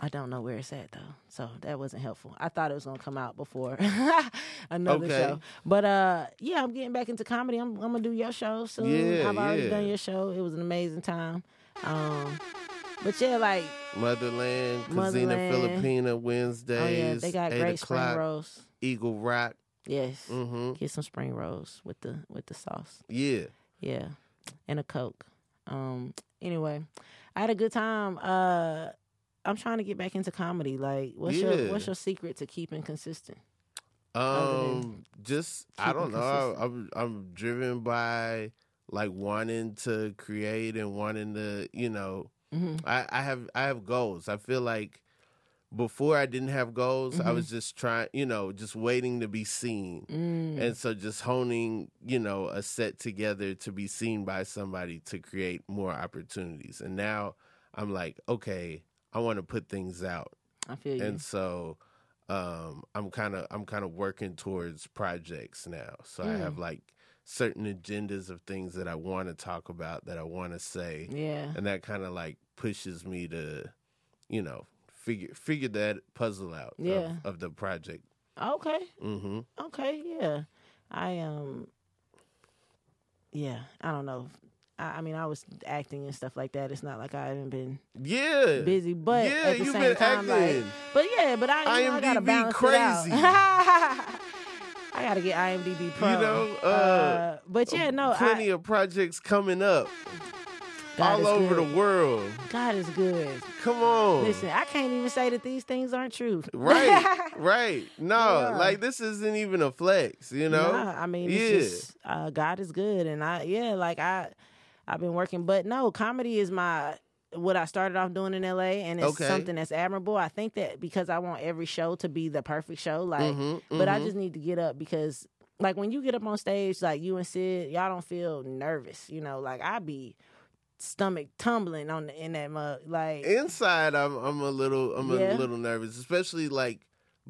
B: I don't know where it's at though, so that wasn't helpful. I thought it was gonna come out before *laughs* another
A: Okay.
B: show, but uh, yeah, I'm getting back into comedy. I'm, I'm gonna do your show soon.
A: Yeah,
B: I've already
A: yeah.
B: done your show. It was an amazing time. Um, but yeah, like
A: Motherland,
B: Motherland.
A: Filipina Wednesdays.
B: oh yeah, they got great spring rolls.
A: Eagle Rock.
B: Yes,
A: Mm-hmm.
B: get some spring rolls with the with the sauce.
A: Yeah.
B: Yeah, and a coke. Um. Anyway, I had a good time. Uh, I'm trying to get back into comedy. Like, what's
A: Yeah.
B: your what's your secret to keeping consistent?
A: Um, just I don't know. I'm I'm driven by like wanting to create and wanting to, you know,
B: hmm
A: I I have I have goals. I feel like before I didn't have goals. I
B: Mhm.
A: was just trying, you know, just waiting to be seen.
B: Mm.
A: And so just honing, you know, a set together to be seen by somebody to create more opportunities. And now I'm like, okay, I want to put things out.
B: I feel you.
A: And so um I'm kind of I'm kind of working towards projects now. So I
B: Mm.
A: have like certain agendas of things that I want to talk about that I want to say.
B: yeah.
A: And that kind of like pushes me to, you know, figure figure that puzzle out of-
B: Yeah.
A: of, the project.
B: Okay.
A: Mhm.
B: Okay. Yeah. I um. Yeah. I don't know. I, I mean, I was acting and stuff like that. It's not like I haven't been
A: Yeah.
B: busy, but
A: yeah,
B: at the
A: you've
B: same
A: been
B: time, like, but yeah, but I, you know, I gotta balance
A: crazy.
B: it out. *laughs* I gotta get IMDb Pro.
A: You know, uh,
B: but yeah, no,
A: plenty
B: I,
A: of projects coming up
B: God
A: all over
B: good.
A: the world.
B: God is good.
A: Come on.
B: Listen, I can't even say that these things aren't true.
A: Right, *laughs* right. No,
B: Yeah.
A: like this isn't even a flex, you know?
B: I mean,
A: Yeah.
B: it's just uh, God is good, and I yeah, like I, I've been working, but no, comedy is my what I started off doing in LA, and it's
A: Okay.
B: something that's admirable. I think that because I want every show to be the perfect show, like,
A: Mhm,
B: but I
A: mhm.
B: just need to get up because like when you get up on stage, like you and Sid, y'all don't feel nervous. You know, like I be stomach tumbling on the in that mug. Like
A: Inside, I'm I'm a little I'm
B: Yeah.
A: a little nervous, especially like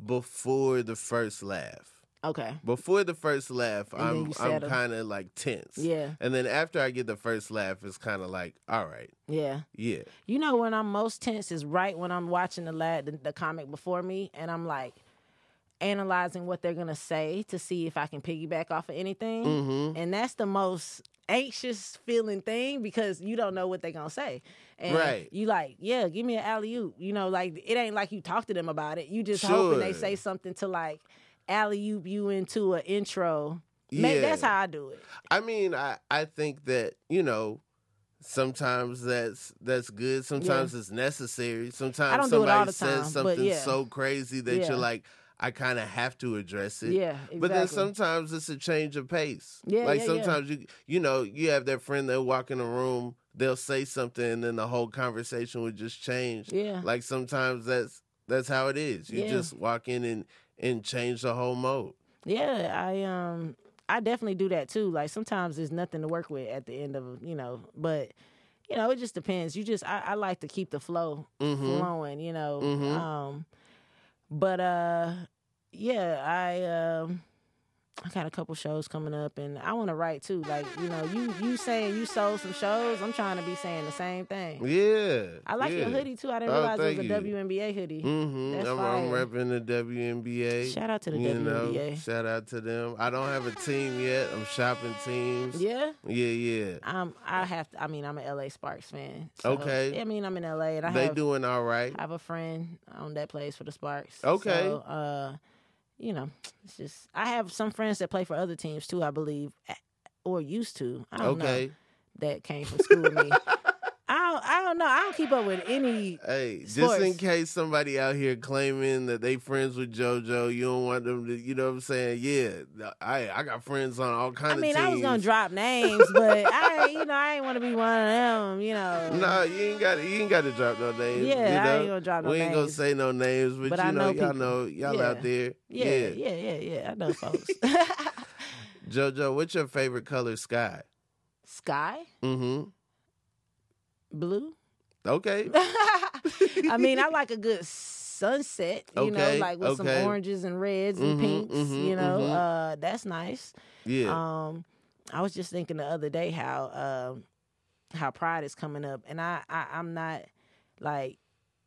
A: before the first laugh.
B: Okay,
A: Before the first laugh, I'm I'm kind of like tense.
B: yeah,
A: And then after I get the first laugh, it's kind of like, all right,
B: yeah.
A: yeah,
B: You know when I'm most tense is right when I'm watching the lad the, the comic before me, and I'm like analyzing what they're gonna say to see if I can piggyback off of anything.
A: mm-hmm.
B: and that's the most anxious feeling thing because you don't know what they're gonna say and
A: Right.
B: you like yeah give me an alley oop you know like it ain't like you talk to them about it you just hoping they say something to like alley oop you into an intro
A: Yeah.
B: that's how i do it
A: I mean, I I think that you know. Sometimes that's that's good. Sometimes it's necessary. Sometimes
B: don't do it
A: somebody
B: the
A: says
B: time,
A: something
B: yeah.
A: so crazy that
B: Yeah.
A: you're like, I kind of have to address it.
B: yeah exactly.
A: But then sometimes it's a change of pace.
B: Yeah,
A: like
B: yeah, yeah.
A: sometimes you you know you have that friend that walk in a room, they'll say something, and then the whole conversation would just change.
B: yeah
A: Like sometimes that's that's how it is. You
B: Yeah.
A: just walk in and and change the whole mode.
B: yeah i um i definitely do that too like sometimes there's nothing to work with at the end of you know but you know it just depends you just i, I like to keep the flow
A: Mm-hmm.
B: flowing, you know.
A: Mhm.
B: Um but uh yeah, I um I got a couple shows coming up and I want to write too. Like, you know, you you saying you sold some shows, I'm trying to be saying the same thing.
A: Yeah.
B: I like
A: yeah.
B: your hoodie too. I didn't
A: Oh,
B: realize it was a
A: you.
B: WNBA hoodie.
A: Mm-hmm.
B: That's
A: I'm, I'm repping the WNBA.
B: Shout out to the
A: you know,
B: WNBA.
A: shout out to them. I don't have a team yet. I'm shopping teams.
B: Yeah.
A: yeah. yeah.
B: Um I have to I mean, I'm an LA Sparks fan. So,
A: Okay.
B: I mean, I'm in LA and I
A: They
B: have
A: doing all right.
B: I have a friend on that plays for the Sparks.
A: Okay.
B: So, uh, you know, it's just I have some friends that play for other teams too. I believe, or used to. I don't
A: Okay.
B: know. That came from school with me. *laughs* Don't, I don't know. Keep up with any.
A: Hey, just in case somebody out here claiming that they friends with JoJo, you don't want them to, you know what I'm saying? Yeah, I I got friends on all kind of.
B: I mean. I was gonna drop names, but I, you know, I ain't want to be one of them. You know.
A: No, you ain't got. You ain't got to drop no names.
B: Yeah,
A: you
B: I ain't gonna drop no
A: We ain't gonna
B: names.
A: say no names, but,
B: But
A: you
B: I
A: know,
B: know
A: y'all know, y'all
B: Yeah.
A: out there.
B: Yeah, yeah, yeah, yeah. I know folks. *laughs* *laughs*
A: JoJo, what's your favorite color? Sky.
B: Sky,
A: Mm-hmm.
B: blue.
A: Okay. *laughs*
B: I mean, I like a good sunset, you know, like with
A: okay.
B: some oranges and reds and
A: Mhm,
B: pinks,
A: mhm,
B: you know.
A: mhm.
B: Uh that's nice.
A: Yeah.
B: Um I was just thinking the other day how um how pride is coming up and I, I I'm not like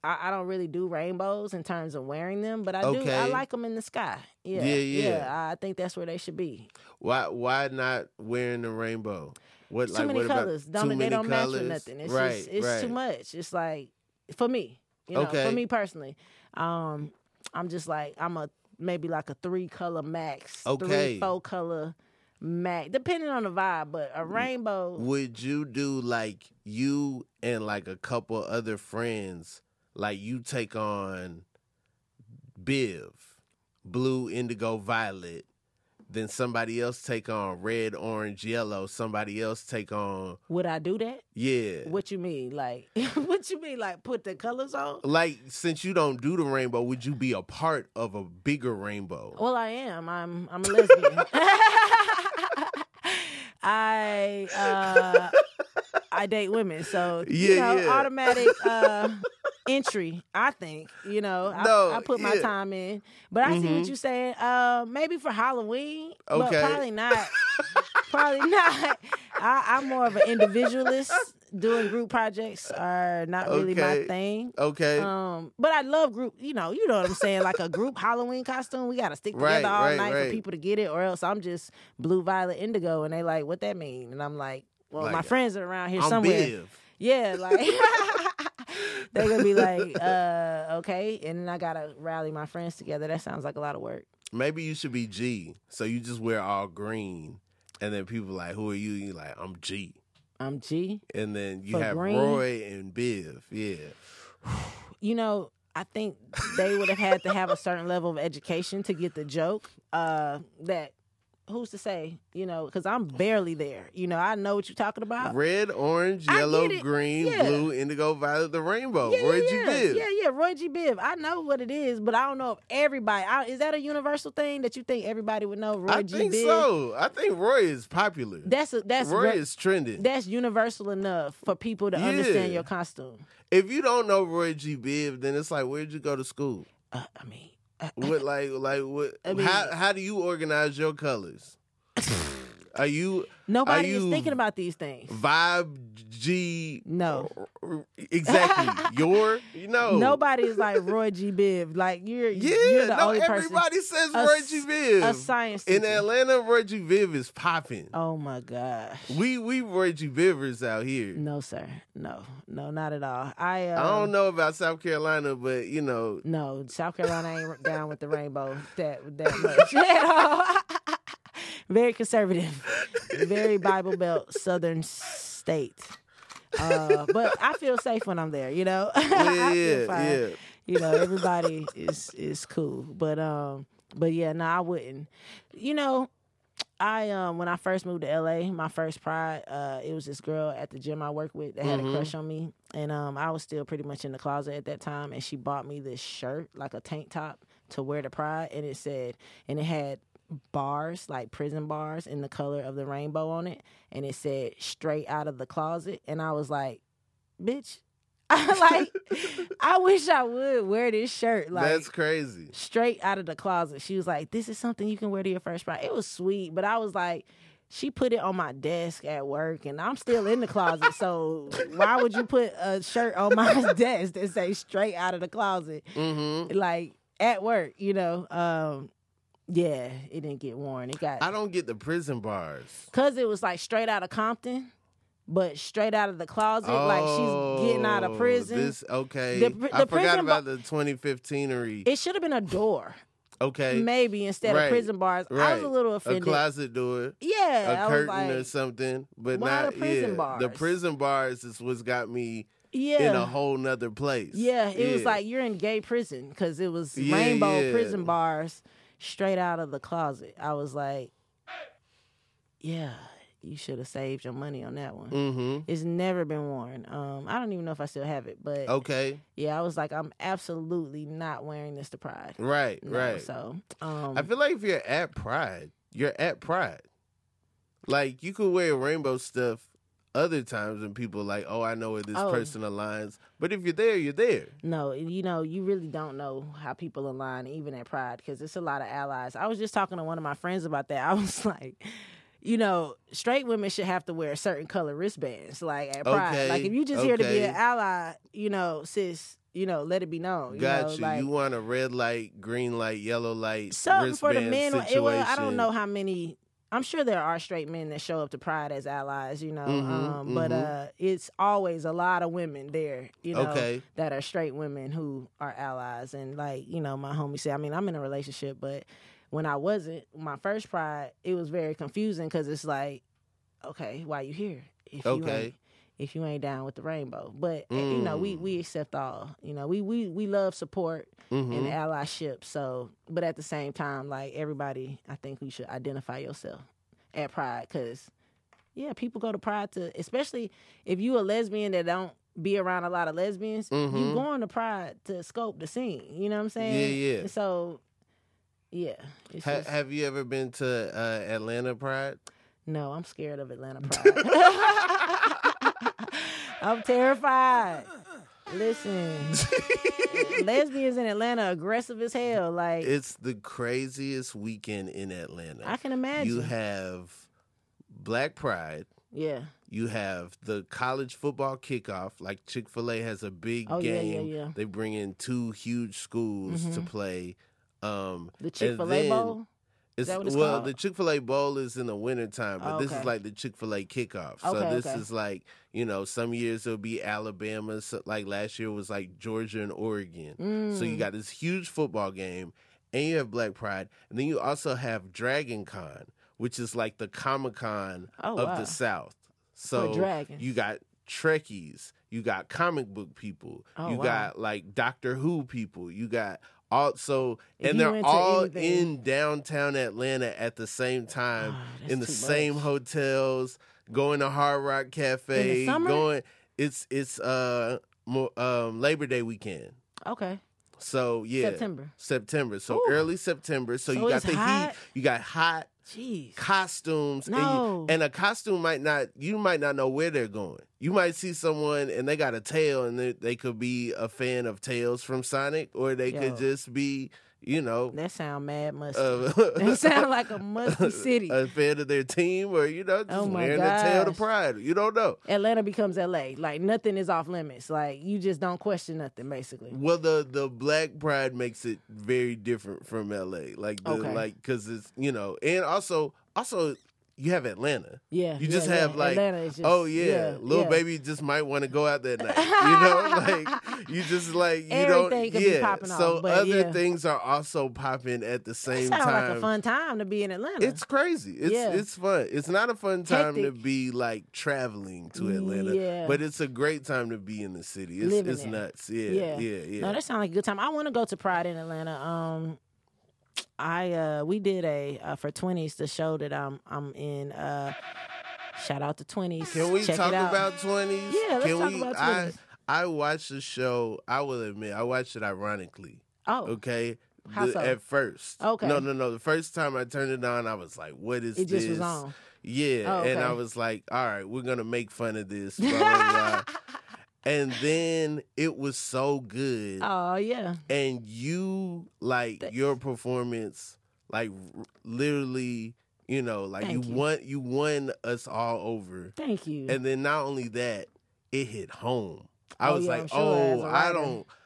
B: I, I don't really do rainbows in terms of wearing them, but I do. I like them in the sky. Yeah,
A: Yeah, yeah.
B: I think that's where they should be.
A: why? Why not wearing the rainbow? What like
B: too many
A: what about-
B: colors.
A: too
B: Don't they don't match with nothing. It's
A: right.
B: just it's
A: right.
B: too much. It's like for me, you know,
A: Okay.
B: for me personally. Um, I'm just like I'm a maybe like a three color max,
A: Okay.
B: three four color max, depending on the vibe. But a rainbow,
A: Would you do like you and like a couple other friends, like you take on Biv, blue, indigo, violet, then somebody else take on red, orange, yellow, somebody else take on
B: would I do that?
A: yeah.
B: What you mean? Like *laughs* what you mean? Like put the colors on?
A: Like since you don't do the rainbow, would you be a part of a bigger rainbow?
B: Well, I am. I'm I'm a lesbian. *laughs* I uh I date women, so you
A: Yeah,
B: know,
A: yeah.
B: automatic *laughs* uh entry. I think you know. I,
A: No,
B: I put my time in, but I see
A: Mhm.
B: what you're saying. Uh, maybe for Halloween, but
A: Okay.
B: probably not. *laughs* probably not. I, I'm more of an individualist. Doing group projects are not really my thing.
A: Okay.
B: Um, but I love group. You know, you know what I'm saying. Like a group Halloween costume, we got to stick together
A: Right,
B: all
A: right,
B: night
A: right.
B: for people to get it, or else I'm just blue, violet, indigo, and they like, what that mean? And I'm like, well, my friends are around here
A: I'm
B: somewhere.
A: Biv.
B: Yeah, like *laughs* *laughs* they're gonna be like, uh, okay, and then I gotta rally my friends together. That sounds like a lot of work.
A: Maybe you should be G. So you just wear all green, and then people like, "Who are you?" You like, "I'm G."
B: I'm G.
A: And then you
B: For
A: have
B: green?
A: Roy and Biv. Yeah.
B: You know, I think they would have had to have a certain level of education to get the joke. Uh, that who's to say? You know, because I'm barely there. You know, I know what you're talking about.
A: Red, orange, yellow, green,
B: Yeah.
A: blue, indigo, violet, the rainbow.
B: Yeah,
A: Roy
B: yeah,
A: G. Biv.
B: yeah, yeah, Roy G. Biv. I know what it is, but I don't know if everybody. I, is that a universal thing that you think everybody would know? Roy
A: I
B: G.
A: think
B: Biv.
A: so. I think Roy is popular.
B: That's a, that's
A: Roy
B: re-
A: is trending.
B: that's universal enough for people to understand your costume.
A: if you don't know Roy G. Biv, then it's like, where'd you go to school?
B: Uh, I mean,
A: What like like what?
B: I mean-
A: how how do you organize your colors? *laughs* Are you
B: nobody
A: Are
B: is thinking about these things.
A: vibe G?
B: No.
A: exactly. *laughs* Your you know
B: Nobody is like Roy G. Biv. Like you're,
A: Yeah,
B: you're the
A: no.
B: only person.
A: Everybody says
B: a
A: Roy G. Biv.
B: A science
A: In
B: teacher.
A: Atlanta, Roy G. Biv is popping.
B: Oh my gosh.
A: We we Roy G. Bivers out here.
B: No, sir. No, no, not at all. I uh,
A: I don't know about South Carolina, but you know,
B: No, South Carolina ain't down with the rainbow that that much. *laughs* at all. *laughs* very conservative, very Bible Belt Southern state. Uh, but I feel safe when I'm there. You know, *laughs* I
A: yeah,
B: feel
A: yeah.
B: You know, everybody is is cool. But um, but yeah, no, I wouldn't. You know, I um when I first moved to LA, my first pride, uh, it was this girl at the gym I worked with that had
A: Mhm.
B: a crush on me, and um I was still pretty much in the closet at that time, and she bought me this shirt, like a tank top, to wear to pride, and it said, and it had bars like prison bars in the color of the rainbow on it, and it said straight out of the closet, and I was like, bitch. *laughs* like I wish I would wear this shirt like
A: That's crazy.
B: straight out of the closet. She was like, "This is something you can wear to your first pride." It was sweet, but I was like, she put it on my desk at work, and I'm still in the closet. so *laughs* why would you put a shirt on my *laughs* desk that say "straight out of the closet"?
A: Mm-hmm.
B: Like at work, you know? Um, yeah, it didn't get worn. It got
A: I don't get the prison bars.
B: because it was like straight out of Compton. But straight out of the closet, like she's getting out of
A: Oh,
B: prison.
A: This okay.
B: The pr-
A: I
B: the
A: forgot about the 2015ery.
B: it should have been a door,
A: okay,
B: maybe instead
A: Right.
B: of prison bars. I was a little offended.
A: a closet door,
B: Yeah,
A: a curtain
B: like,
A: or something, but not
B: the prison
A: yeah.
B: bars?
A: The prison bars is what's got me
B: yeah,
A: in a whole nother place.
B: yeah. It was like you're in gay prison because it was
A: Yeah,
B: rainbow
A: yeah.
B: prison bars straight out of the closet. I was like, yeah, you should have saved your money on that one.
A: Mm-hmm.
B: It's never been worn. Um, I don't even know if I still have it, but
A: Okay.
B: yeah, I was like, I'm absolutely not wearing this to Pride.
A: Right.
B: No,
A: right.
B: So, um,
A: I feel like if you're at Pride, you're at Pride. Like you could wear rainbow stuff other times when people are like, oh, I know where this
B: Oh.
A: person aligns. But if you're there, you're there.
B: No, you know, you really don't know how people align, even at Pride, because it's a lot of allies. I was just talking to one of my friends about that. *laughs* I was like, you know, straight women should have to wear certain color wristbands, like at Pride.
A: Okay,
B: Like if you just here to be an ally, you know, sis, you know, let it be known. You
A: Got
B: know,
A: you.
B: like
A: you want a red light, green light, yellow light,
B: something for the men.
A: situation.
B: It, well, I don't know how many. I'm sure there are straight men that show up to Pride as allies, you know,
A: Mhm,
B: um, but
A: mhm.
B: uh, it's always a lot of women there, you know,
A: Okay.
B: that are straight women who are allies. And like, you know, my homie said, I mean, I'm in a relationship, but when I wasn't, my first pride, it was very confusing because it's like, okay, why you here? If you
A: Okay.
B: ain't if you ain't down with the rainbow. But eh, you know, we
A: Mm.
B: we accept all. You know, we we we love support
A: Mhm.
B: and allyship. So, but at the same time, like everybody, I think we should identify yourself at Pride because, yeah, people go to Pride to, especially if you a lesbian that don't be around a lot of lesbians, you
A: Mhm.
B: going to Pride to scope the scene. You know what I'm saying?
A: Yeah, yeah.
B: And so, yeah,
A: Ha-
B: just-
A: have you ever been to uh, Atlanta Pride?
B: no, I'm scared of Atlanta *laughs* Pride. *laughs* *laughs* I'm terrified. Listen, *laughs* lesbians in Atlanta aggressive as hell. Like
A: It's the craziest weekend in Atlanta.
B: I can imagine.
A: You have Black Pride.
B: yeah.
A: You have the college football kickoff. Like Chick Fil A has a big
B: Oh,
A: game.
B: yeah, yeah.
A: They bring in two huge schools to
B: Mhm.
A: play. Um,
B: The Chick Fil A Bowl.
A: It's,
B: that what it's
A: well,
B: called?
A: the Chick Fil A Bowl is in the wintertime, but
B: Oh,
A: this is like the Chick Fil A kickoff. so this
B: okay.
A: is like you know, some years it'll be Alabama. So, like last year was like Georgia and Oregon. So you
B: Mm.
A: got this huge football game, and you have Black Pride, and then you also have Dragon Con, which is like the Comic Con
B: Oh,
A: of
B: wow.
A: the South. So you got Trekkies, you got comic book people,
B: Oh,
A: you
B: wow.
A: got like Doctor Who people, you got all so
B: If
A: and they're all
B: anything-
A: in downtown Atlanta at the same time
B: Oh,
A: in the same
B: much.
A: hotels, going to Hard Rock Cafe,
B: summer?
A: going it's it's uh more, um Labor Day weekend.
B: Okay.
A: So yeah.
B: September.
A: September. So
B: Ooh.
A: early September. So,
B: So
A: you got the
B: hot?
A: heat, you got hot
B: Jeez.
A: costumes and, you, and a costume might not you might not know where they're going you might see someone and they got a tail and they, they could be a fan of tails from sonic or they
B: Yo.
A: could just be you know
B: That sound mad musty.
A: uh, *laughs*
B: that sound like a musty *laughs* city.
A: a fan of their team or you know just
B: Oh
A: wearing the tail to
B: gosh.
A: pride you don't know
B: Atlanta becomes LA. Like nothing is off limits. Like you just don't question nothing, basically.
A: well the the black pride makes it very different from la like the
B: Okay.
A: like because it's you know and also also you have atlanta
B: Yeah.
A: You just
B: yeah.
A: have like,
B: Atlanta is just,
A: oh yeah, little
B: yeah.
A: baby just might want to go out that night. You know, *laughs* like you just like you don't.
B: Everything be
A: Yeah.
B: popping
A: so
B: off,
A: other
B: yeah.
A: things are also popping at the same
B: sounds
A: time.
B: like a fun time to be in Atlanta.
A: It's crazy. It's
B: Yeah.
A: it's fun. It's not a fun time to be like traveling to Atlanta,
B: Yeah.
A: but it's a great time to be in the city. It's
B: Living
A: it's
B: there.
A: nuts. Yeah,
B: Yeah.
A: yeah, yeah.
B: No, that sounds like a good time. I want to go to Pride in Atlanta. Um, I uh, we did a uh, for twenties the show that I'm I'm in. Uh, shout out to twenties.
A: Can we
B: Check
A: talk about twenties?
B: Yeah, let's
A: Can
B: talk
A: we,
B: about
A: I
B: 20s.
A: I watched the show. I will admit, I watched it ironically.
B: Oh,
A: Okay.
B: How
A: The-
B: so?
A: At first.
B: Okay.
A: No, no, no. The first time I turned it on, I was like, what is
B: it just
A: this?
B: was on.
A: Yeah.
B: Oh,
A: And I was like, all right, we're going to make fun of this. *laughs* Blah, blah, blah. And then it was so good.
B: Oh yeah.
A: And you, like,
B: Thanks.
A: your performance, like, r- literally, you know, like, you,
B: Thank you.
A: won, you won us all over.
B: Thank you.
A: And then not only that, it hit home. I
B: Oh,
A: was
B: yeah,
A: like,
B: sure,
A: oh, I don't. *laughs*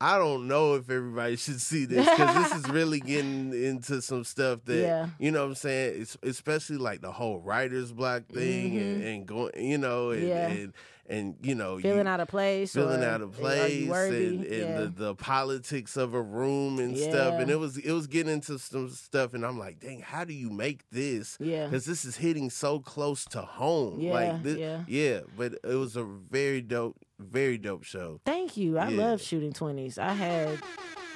A: I don't know if everybody should see this because this is really getting into some stuff that
B: Yeah.
A: you know what I'm saying. It's especially like the whole writer's block thing and, and going, you know, and,
B: Mm-hmm. Yeah.
A: and and you know,
B: feeling
A: you,
B: out of place.
A: feeling out of place and, and
B: yeah.
A: the, the politics of a room and stuff. And it was it was getting into some stuff, and I'm like, dang, how do you make this?
B: yeah.
A: because this is hitting so close to home.
B: Yeah,
A: like this,
B: yeah.
A: yeah. But it was a very dope, very dope show.
B: Thank you. I
A: Yeah.
B: love shooting twenties. I had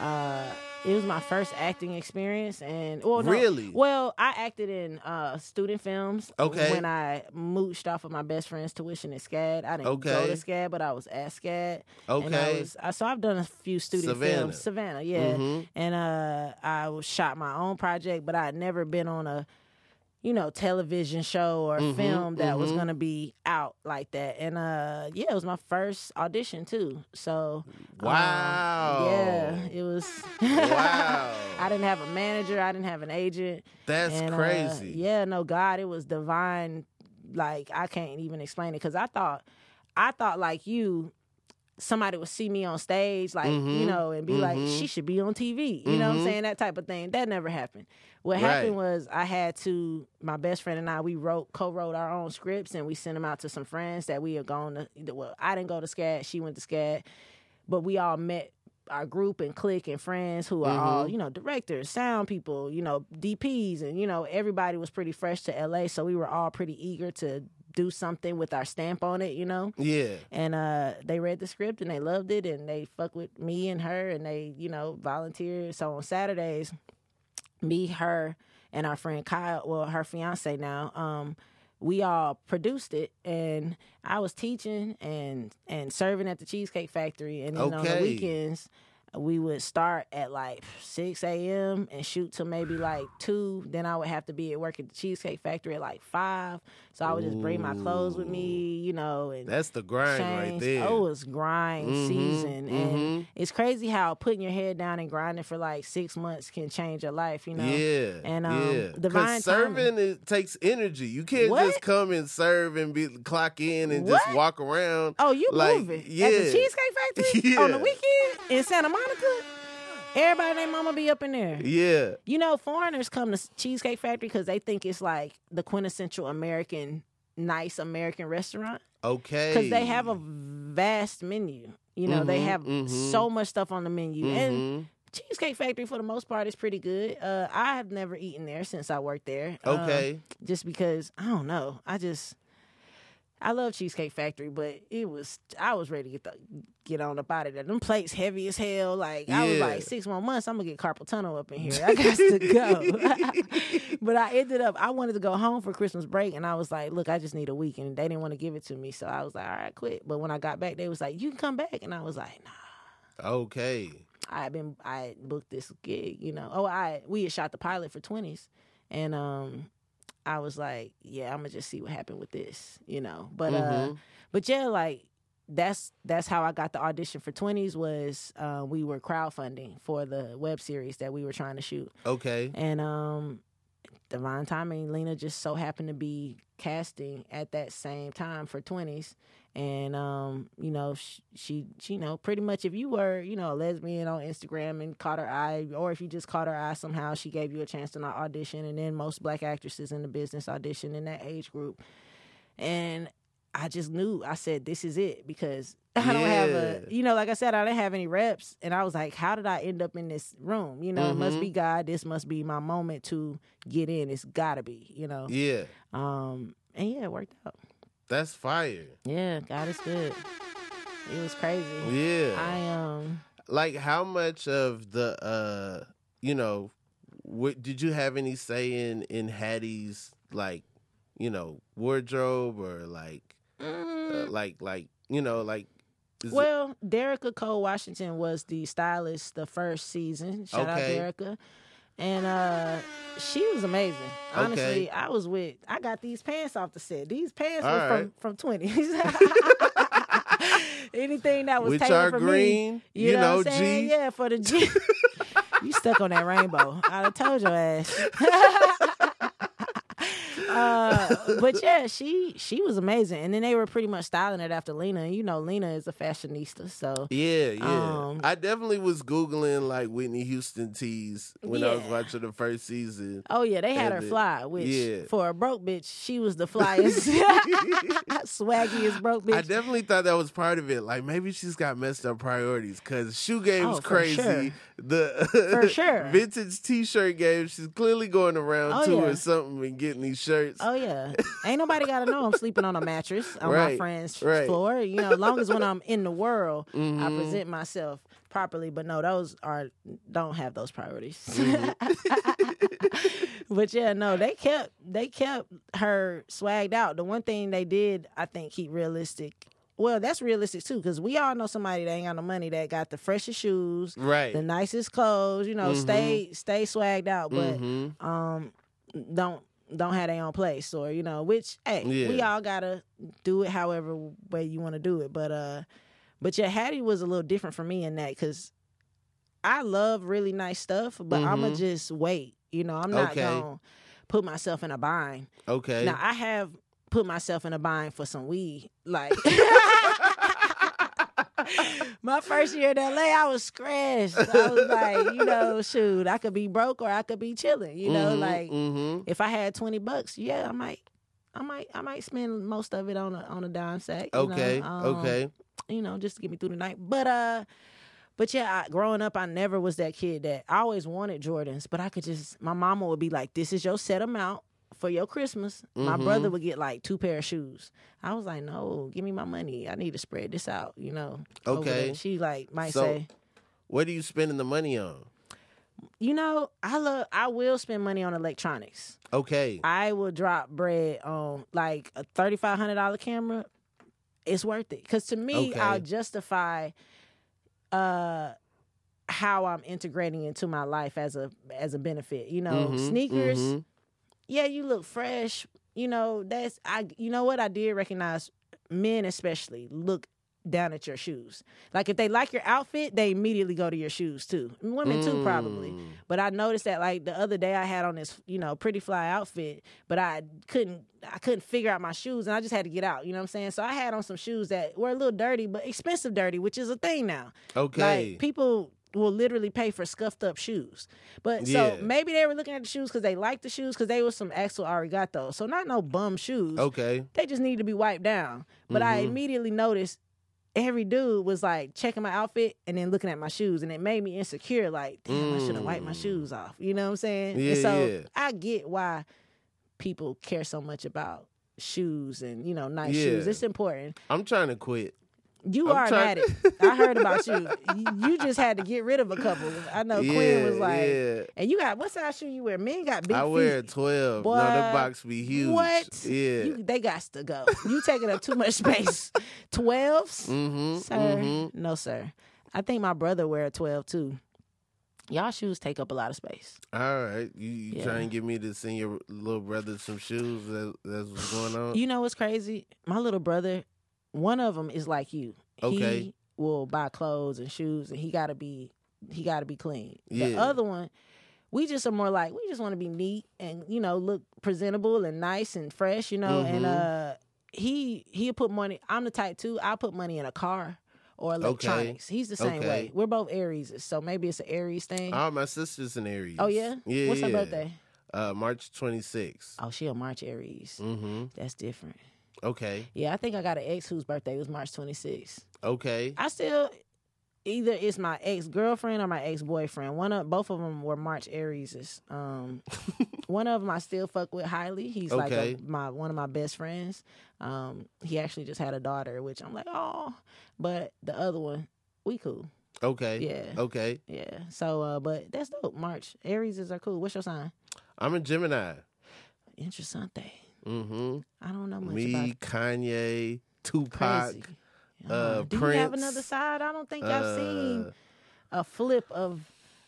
B: uh it was my first acting experience and well no,
A: Really?
B: well I acted in uh student films
A: Okay.
B: when I mooched off of my best friend's tuition at SCAD. I didn't go
A: Okay.
B: to SCAD but I was at SCAD. And I
A: Okay.
B: was I, so I've done a few student
A: Savannah.
B: films. Savannah, yeah.
A: Mhm.
B: And uh I shot my own project, but I had never been on a you know, television show or
A: Mhm,
B: film that was
A: mhm.
B: gonna be out like that. And uh yeah, it was my first audition too. So um,
A: Wow.
B: yeah, it was *laughs*
A: Wow.
B: I didn't have a manager, I didn't have an agent.
A: That's
B: and, uh,
A: crazy.
B: yeah, no, God, it was divine. Like I can't even explain it because I thought, I thought like you, somebody would see me on stage, like you
A: Mhm,
B: know, and be like,
A: mhm.
B: she should be on TV. You know what I'm saying? That type of thing. That never happened. What happened was I had to. My best friend and I, we wrote, co-wrote our own scripts, and we sent them out to some friends that we had gone to. Well, I didn't go to SCAD. She went to SCAD, but we all met our group and clique and friends who are all
A: Mhm.
B: you know directors sound people you know dps and you know everybody was pretty fresh to la so we were all pretty eager to do something with our stamp on it you know
A: Yeah.
B: and uh they read the script and they loved it and they fuck with me and her and they you know volunteered so on saturdays me her and our friend kyle well her fiance now um we all produced it and i was teaching and and serving at the cheesecake factory and then on the weekends we would start at like 6 a.m. and shoot till maybe like 2. Then I would have to be at work at the Cheesecake Factory at like 5. So I would just bring my clothes with me, you know, and
A: That's the grind right there.
B: Oh, it's grind
A: Mhm,
B: season. And
A: mhm.
B: it's crazy how putting your head down and grinding for like six months can change your life, you know?
A: Yeah,
B: And, um,
A: yeah.
B: divine
A: serving it takes energy. You can't
B: What?
A: just come and serve and be clock in and just walk around.
B: Oh, you
A: Like,
B: moving
A: yeah.
B: at the Cheesecake Factory on the weekend in Santa Monica? Everybody and their mama be up in there.
A: Yeah,
B: You know, foreigners come to Cheesecake Factory because they think it's like the quintessential American, nice American restaurant.
A: okay.
B: Because they have a vast menu. You know, they
A: Mhm,
B: have
A: mhm.
B: so much stuff on the menu. And
A: Mhm.
B: Cheesecake Factory, for the most part, is pretty good. Uh, I have never eaten there since I worked there. um,
A: Okay.
B: just because, I don't know. I just. I love Cheesecake Factory, but it was I was ready to get the get on up out of there. Them plates heavy as hell. Like I was like six more months, I'm gonna get carpal tunnel up in here. I *laughs* got to go. *laughs* but I ended up I wanted to go home for Christmas break, and I was like, look, I just need a week, and they didn't want to give it to me, so I was like, all right, quit. But when I got back, they was like, you can come back, and I was like, nah.
A: Okay.
B: I had been I booked this gig, you know. Oh, I we had shot the pilot for twenties, and um, I was like, yeah, I'm gonna just see what happened with this, you know. But uh,
A: Mhm.
B: but yeah, like that's that's how I got the audition for twenties was uh, we were crowdfunding for the web series that we were trying to shoot,
A: Okay.
B: and um, divine timing, Lena just so happened to be casting at that same time for twenties. And um, you know, she, she, she, you know, pretty much if you were, you know, a lesbian on Instagram and caught her eye, or if you just caught her eye somehow, she gave you a chance to not audition. And then most black actresses in the business audition in that age group. And I just knew. I said, "This is it," because *laughs* I don't have a, you know, like I said, I didn't have any reps, and I was like, "How did I end up in this room?" You know, it must be God. This must be my moment to get in. It's gotta be, you know.
A: Yeah.
B: Um, and yeah, it worked out.
A: That's fire.
B: Yeah, God is good. It was crazy.
A: Yeah.
B: I um,
A: like how much of the uh you know what did you have any say in in Hattie's like you know wardrobe or like uh, like like you know like is it-
B: mm, Well, Derica Cole Washington was the stylist the first season. Shout
A: Okay.
B: out Derica. And uh she was amazing. Honestly,
A: Okay.
B: I was with I got these pants off the set. These pants
A: All
B: were
A: right.
B: from from 20s. *laughs* Anything that was
A: which
B: tailored for me.
A: green
B: You, know,
A: know
B: what I'm saying?
A: G
B: Yeah, for the G. *laughs* you stuck on that rainbow. I'd have told your ass. *laughs* uh, but *laughs* yeah, she she was amazing, and then they were pretty much styling it after Lena. And you know, Lena is a fashionista, so
A: yeah yeah
B: Um,
A: I definitely was googling like Whitney Houston tees when I was watching the first season
B: oh yeah, they had her
A: the-
B: fly. Which
A: yeah.
B: for a broke bitch, she was the flyest, *laughs* *laughs* swaggiest broke bitch.
A: I definitely thought that was part of it. Like maybe she's got messed up priorities because shoe game's
B: Oh,
A: crazy.
B: sure.
A: The
B: For sure.
A: vintage T-shirt game. She's clearly going around
B: Oh,
A: too
B: yeah.
A: or something and getting these shirts.
B: Oh yeah, ain't nobody got to know I'm sleeping on a mattress on my friend's
A: right.
B: floor. You know, as long as when I'm in the world, I
A: Mhm.
B: present myself properly. But no, those are don't have those priorities. *laughs* but yeah, no, they kept they kept her swagged out. The one thing they did, I think, keep realistic. Well, that's realistic too, because we all know somebody that ain't got no money that got the freshest shoes,
A: Right.
B: the nicest clothes. You know,
A: Mhm.
B: stay stay swagged out, but
A: Mhm.
B: um don't don't have their own place or you know which hey we all gotta do it however way you want to do it but uh but yeah hattie was a little different for me in that because i love really nice stuff but i'ma
A: Mhm.
B: just wait you know i'm not
A: Okay.
B: gonna put myself in a bind
A: Okay.
B: now i have put myself in a bind for some weed like *laughs* *laughs* My first year in LA, I was scratched. I was like, you know, *laughs* shoot, I could be broke or I could be chilling. You know,
A: Mhm,
B: like
A: mhm.
B: if I had twenty bucks, yeah, I might, I might, I might spend most of it on a on a dime sack. you know,
A: Okay.
B: um,
A: okay.
B: You know, just to get me through the night. But uh, but yeah, I, growing up, I never was that kid that I always wanted Jordans, but I could just. My mama would be like, "This is your set amount." For your Christmas, my
A: Mhm.
B: brother would get like two pair of shoes. I was like, "No, give me my money. I need to spread this out." You know.
A: Okay.
B: She like might
A: So-
B: say,
A: What are you spending the money on?
B: "You know, I love. I will spend money on electronics.
A: Okay.
B: I will drop bread on like a thirty five hundred dollar camera. It's worth it because to me,
A: Okay.
B: I'll justify uh how I'm integrating into my life as a as a benefit. You know,
A: Mhm,
B: sneakers.
A: mhm.
B: Yeah, you look fresh. You know, that's I. You know what? I did recognize men especially look down at your shoes. Like if they like your outfit, they immediately go to your shoes too. Women too, probably.
A: Mm.
B: But I noticed that like the other day I had on this, you know, pretty fly outfit, but I couldn't I couldn't figure out my shoes and I just had to get out, you know what I'm saying? So I had on some shoes that were a little dirty, but expensive dirty, which is a thing now.
A: Okay.
B: Like people will literally pay for scuffed up shoes. But
A: Yeah.
B: so maybe they were looking at the shoes because they liked the shoes because they were some Axel Arigato. So not no bum shoes.
A: okay.
B: They just need to be wiped down. But I
A: Mhm.
B: immediately noticed every dude was like checking my outfit and then looking at my shoes and it made me insecure like damn i should have wiped my
A: Mm.
B: shoes off you know what i'm saying
A: Yeah,
B: and so
A: yeah.
B: i get why people care so much about shoes and you know nice
A: Yeah.
B: shoes. It's important.
A: I'm trying to quit.
B: You
A: I'm
B: are an
A: trying-
B: addict. I heard about you. You- just had to get rid of a couple. I know
A: yeah,
B: Quinn was like,
A: yeah.
B: and you got what size shoe you wear? Men got big
A: I
B: feet.
A: wear a 12.
B: Boy,
A: no, the box be huge.
B: What?
A: Yeah.
B: You, they got to go. You taking up too much space. *laughs* 12s?
A: mm-hmm.
B: Sir.
A: mm-hmm.
B: No, sir. I think my brother wear a 12 too. Y'all shoes take up a lot of space.
A: All right. You, you
B: Yeah.
A: trying to get me to send your little brother some shoes? That, that's what's going on?
B: You know what's crazy? My little brother, one of them is like you.
A: Okay.
B: He will buy clothes and shoes, and he got to be he got to be clean.
A: Yeah.
B: The other one, we just are more like we just want to be neat and you know look presentable and nice and fresh, you know. And
A: Mhm.
B: uh, he he'll put money. I'm the type too. I put money in a car or electronics. He's the same
A: Okay.
B: way. We're both Aries, so maybe it's an Aries thing.
A: Oh, my sister's an Aries.
B: oh yeah,
A: Yeah.
B: What's her birthday?
A: Uh, March 26th.
B: Oh, she a March Aries.
A: Mm-hmm.
B: That's different.
A: Okay.
B: Yeah, I think I got an ex whose birthday was March 26th.
A: Okay.
B: I still either it's my ex girlfriend or my ex boyfriend. One of both of them were March Aries. Um, *laughs* one of them I still fuck with highly. He's like a, my one of my best friends. Um, he actually just had a daughter, which I'm like, oh. But the other one, we cool.
A: Okay.
B: Yeah,
A: Okay.
B: yeah. So, uh, but that's dope. March Aries are cool. What's your sign?
A: I'm a Gemini.
B: Interessante.
A: Mm-hmm.
B: I don't know much
A: Me,
B: about
A: Kanye, Tupac.
B: crazy.
A: uh,
B: do you have another side? I don't think I've seen
A: uh,
B: a flip of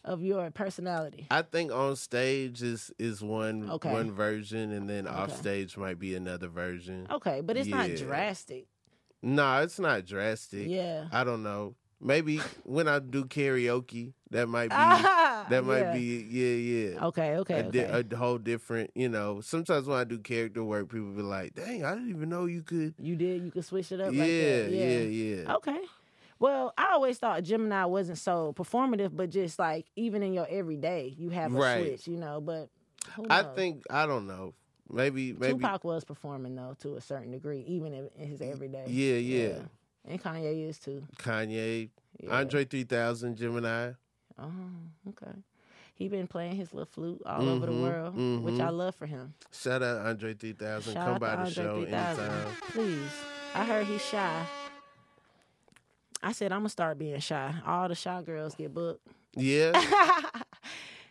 B: of your personality.
A: I think on stage is is one
B: Okay.
A: one version, and then off stage might be another version.
B: Okay, but it's not drastic.
A: No, it's not drastic.
B: Yeah.
A: I don't know. Maybe when I do karaoke, that might be
B: Ah,
A: that might
B: yeah.
A: be yeah yeah.
B: Okay, okay,
A: a, di-
B: okay.
A: a whole different, you know. Sometimes when I do character work, people be like, "Dang, I didn't even know you could."
B: you did. You could switch it up.
A: Yeah,
B: like that.
A: yeah,
B: Yeah,
A: yeah.
B: Okay. Well, I always thought Gemini wasn't so performative, but just like even in your everyday, you have a
A: Right.
B: switch, you know. But who
A: I think I don't know. Maybe maybe
B: Tupac was performing though to a certain degree, even in, in his everyday.
A: Yeah, yeah.
B: And Kanye is too.
A: Kanye,
B: Yeah.
A: Andre three thousand, Gemini.
B: Oh, okay. He been playing his little flute all over the
A: Mhm,
B: world, which
A: mhm.
B: I love for him.
A: Shout out Andre three thousand.
B: Shout
A: Come by the
B: Andre
A: show
B: 3000.
A: anytime.
B: Please. I heard he's shy. I said I'm gonna start being shy. All the shy girls get booked.
A: Yeah. *laughs*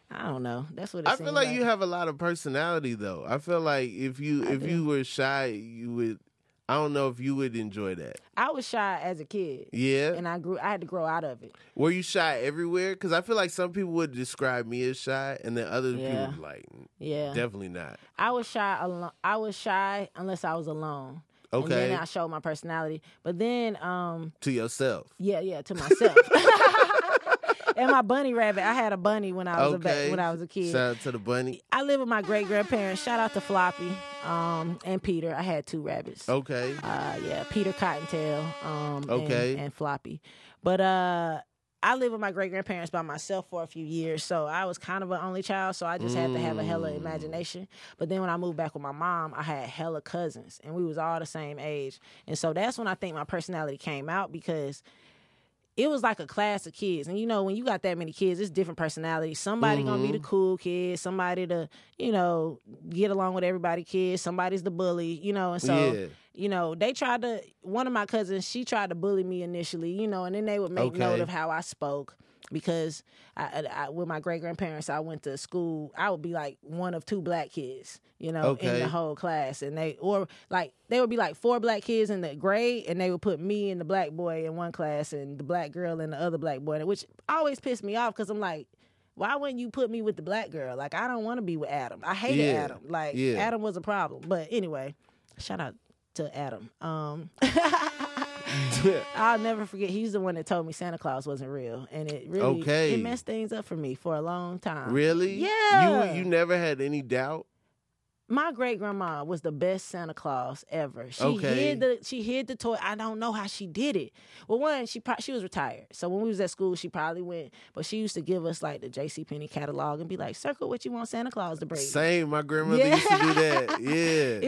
B: I don't know. That's what
A: I feel like you have a lot of personality though. I feel like if you
B: I
A: if
B: do.
A: you were shy, you would I don't know if you would enjoy that.
B: I was shy as a kid,
A: Yeah.
B: and I grew. I had to grow out of it.
A: Were you shy everywhere? Because I feel like some people would describe me as shy, and then other
B: Yeah.
A: people would be like,
B: Yeah,
A: definitely not.
B: I was shy. Alone. I was shy unless I was alone. And
A: Okay.
B: then I showed my personality. But then, um,
A: to yourself.
B: yeah, yeah, to myself. *laughs* and my bunny rabbit. I had a bunny when I was a
A: Okay.
B: ba- when I was a kid.
A: Shout out to the bunny.
B: I live with my great grandparents. Shout out to Floppy um, and Peter. I had two rabbits.
A: Okay.
B: Uh, yeah, Peter Cottontail. Um, and-
A: Okay.
B: And, Floppy. But uh, I lived with my great grandparents by myself for a few years, so I was kind of an only child. So I just had to have a hella
A: Mm.
B: imagination. But then when I moved back with my mom, I had hella cousins, and we was all the same age. And so that's when I think my personality came out because it was like a class of kids. And you know, when you got that many kids, it's different personalities. Somebody gonna be the mm-hmm. cool kid, somebody to, you know, get along with everybody kid, somebody's the bully, you know, and so
A: Yeah.
B: you know, they tried to one of my cousins, she tried to bully me initially, you know, and then they would make note of how I spoke because I, I, I with my great grandparents, I went to school. I would be like one of two black kids, you know, in the whole class, and they or like they would be like four black kids in the grade, and they would put me and the black boy in one class and the black girl and the other black boy, which always pissed me off because I'm like. Why wouldn't you put me with the black girl? Like I don't want to be with Adam. I hated
A: Yeah.
B: Adam. Like
A: Yeah.
B: Adam was a problem. But anyway, shout out to Adam. Um, *laughs* *laughs* I'll never forget. He's the one that told me Santa Claus wasn't real, and it really
A: Okay.
B: it messed things up for me for a long time.
A: really?
B: Yeah.
A: You you never had any doubt?
B: My great grandma was the best Santa Claus ever. She
A: Okay.
B: hid the she hid the toy. I don't know how she did it. Well, one she pro- she was retired, so when we was at school, she probably went. But she used to give us like the J C Penney catalog and be like, "Circle what you want Santa Claus to bring."
A: Same. My grandmother
B: Yeah.
A: used to do that. *laughs* Yeah.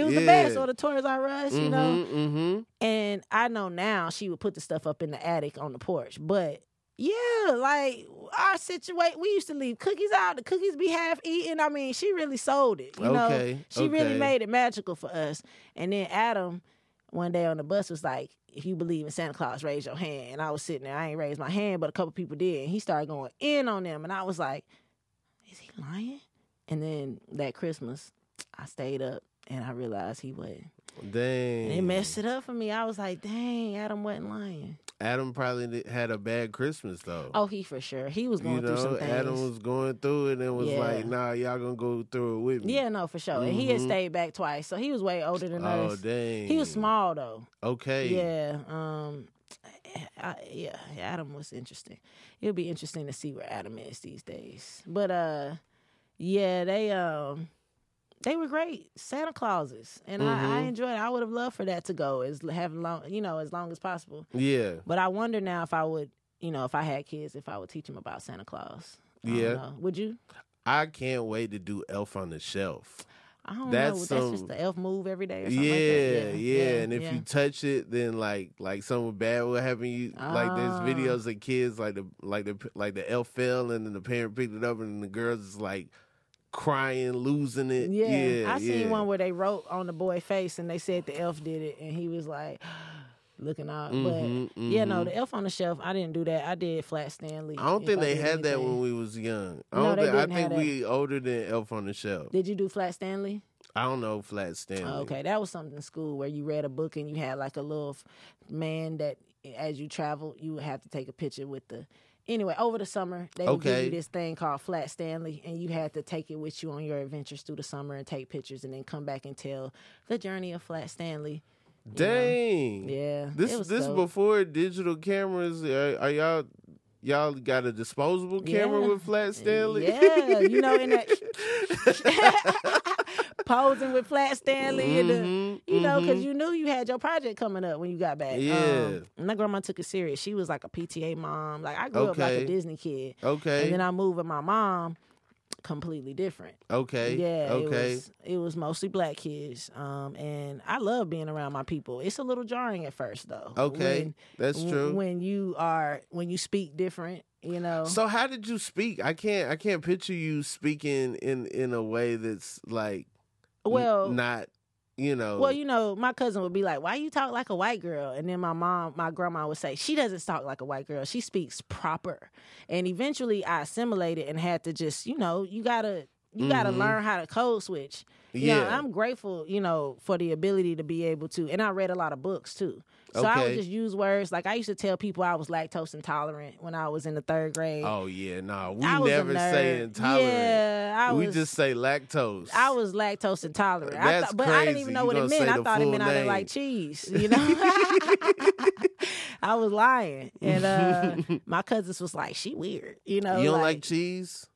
B: It was
A: yeah.
B: the best, or the Toys R Us, you know.
A: Mm-hmm.
B: And I know now she would put the stuff up in the attic on the porch, but Yeah, like our situation, we used to leave cookies out. The cookies be half eaten. I mean, she really sold it. You know,
A: Okay,
B: she really made it magical for us. And then Adam, one day on the bus, was like, "If you believe in Santa Claus, raise your hand." And I was sitting there. I ain't raised my hand, but a couple people did. And he started going in on them, and I was like, "Is he lying?" And then that Christmas, I stayed up, and I realized he wasn't.
A: Dang.
B: And it messed it up for me. I was like, "Dang, Adam wasn't lying."
A: Adam probably had a bad Christmas though.
B: Oh, he for sure. He was going
A: you
B: through some things.
A: Adam was going through it and was
B: Yeah.
A: like, "Nah, y'all gonna go through it with me."
B: Yeah, no, for sure. And he had
A: Mhm.
B: stayed back twice, so he was way older than
A: Oh
B: us.
A: Oh, dang.
B: He was small though.
A: Okay.
B: Yeah. Um. I, yeah, Adam was interesting. It'll be interesting to see where Adam is these days. But uh, yeah, they um, they were great Santa Clauses, and I, I
A: Mhm.
B: enjoyed. it. I would have loved for that to go as have long, you know, as long as possible.
A: Yeah.
B: But I wonder now if I would, you know, if I had kids, if I would teach them about Santa Claus. I
A: Yeah.
B: Would you?
A: I can't wait to do Elf on the Shelf.
B: I don't
A: That's
B: know.
A: some-
B: That's just the elf move every day or something
A: Yeah,
B: like that.
A: yeah, And if
B: yeah.
A: you touch it, then like like something bad will happen. You like there's
B: Ah.
A: videos of kids like the like the like the elf fell and then the parent picked it up and the girls is like crying, losing it.
B: Yeah,
A: Yeah,
B: I seen
A: yeah.
B: one where they wrote on the boy face and they said the elf did it, and he was like *gasps* looking out.
A: Mhm,
B: but yeah, no,
A: mhm.
B: the elf on the shelf. I didn't do that. I did Flat Stanley.
A: I don't think they
B: did
A: had that when we was young. I
B: No, they
A: think,
B: didn't have
A: think we older than Elf on the Shelf.
B: Did you do Flat Stanley?
A: I don't know Flat Stanley.
B: Oh, okay, that was something in school where you read a book and you had like a little man that, as you traveled, you would have to take a picture with the. Anyway, over the summer, they would give you this thing called Flat Stanley, and you had to take it with you on your adventures through the summer and take pictures, and then come back and tell the journey of Flat Stanley.
A: Dang.
B: Yeah,
A: This this
B: dope.
A: before digital cameras. Are, are y'all y'all got a disposable camera
B: Yeah.
A: with Flat Stanley?
B: Yeah, you know, in that *laughs* *laughs* posing with Flat Stanley, and the,
A: Mhm,
B: you know, because
A: mhm.
B: you knew you had your project coming up when you got back.
A: Yeah.
B: um, my grandma took it serious. She was like a PTA mom. Like I grew up like a Disney kid,
A: Okay.
B: and then I moved with my mom. Completely different.
A: okay.
B: Yeah,
A: Okay.
B: it was it was mostly black kids, um, and I love being around my people. It's a little jarring at first, though.
A: Okay.
B: when,
A: That's true.
B: When you are when you speak different, you know.
A: so how did you speak? I can't I can't picture you speaking in in a way that's like
B: well,
A: not you know
B: Well, you know, my cousin would be like, "Why you talk like a white girl?" And then my mom, my grandma would say, "She doesn't talk like a white girl. She speaks proper." And eventually, I assimilated and had to just, you know, you gotta, you gotta
A: Mhm.
B: learn how to code switch.
A: Yeah.
B: I'm grateful, you know, for the ability to be able to, and I read a lot of books too. So I would just use words like I used to tell people I was lactose intolerant when I was in the third grade.
A: oh yeah, nah. We
B: I
A: never say intolerant.
B: Yeah, I
A: we
B: was.
A: just say lactose.
B: I was lactose intolerant. I
A: That's
B: thought, but I didn't
A: crazy.
B: even know
A: You
B: what it meant. I thought it meant I didn't
A: name.
B: like cheese. You know, *laughs* I was lying, and uh, *laughs* my cousins was like, "She weird." You know,
A: You don't like,
B: like,
A: cheese?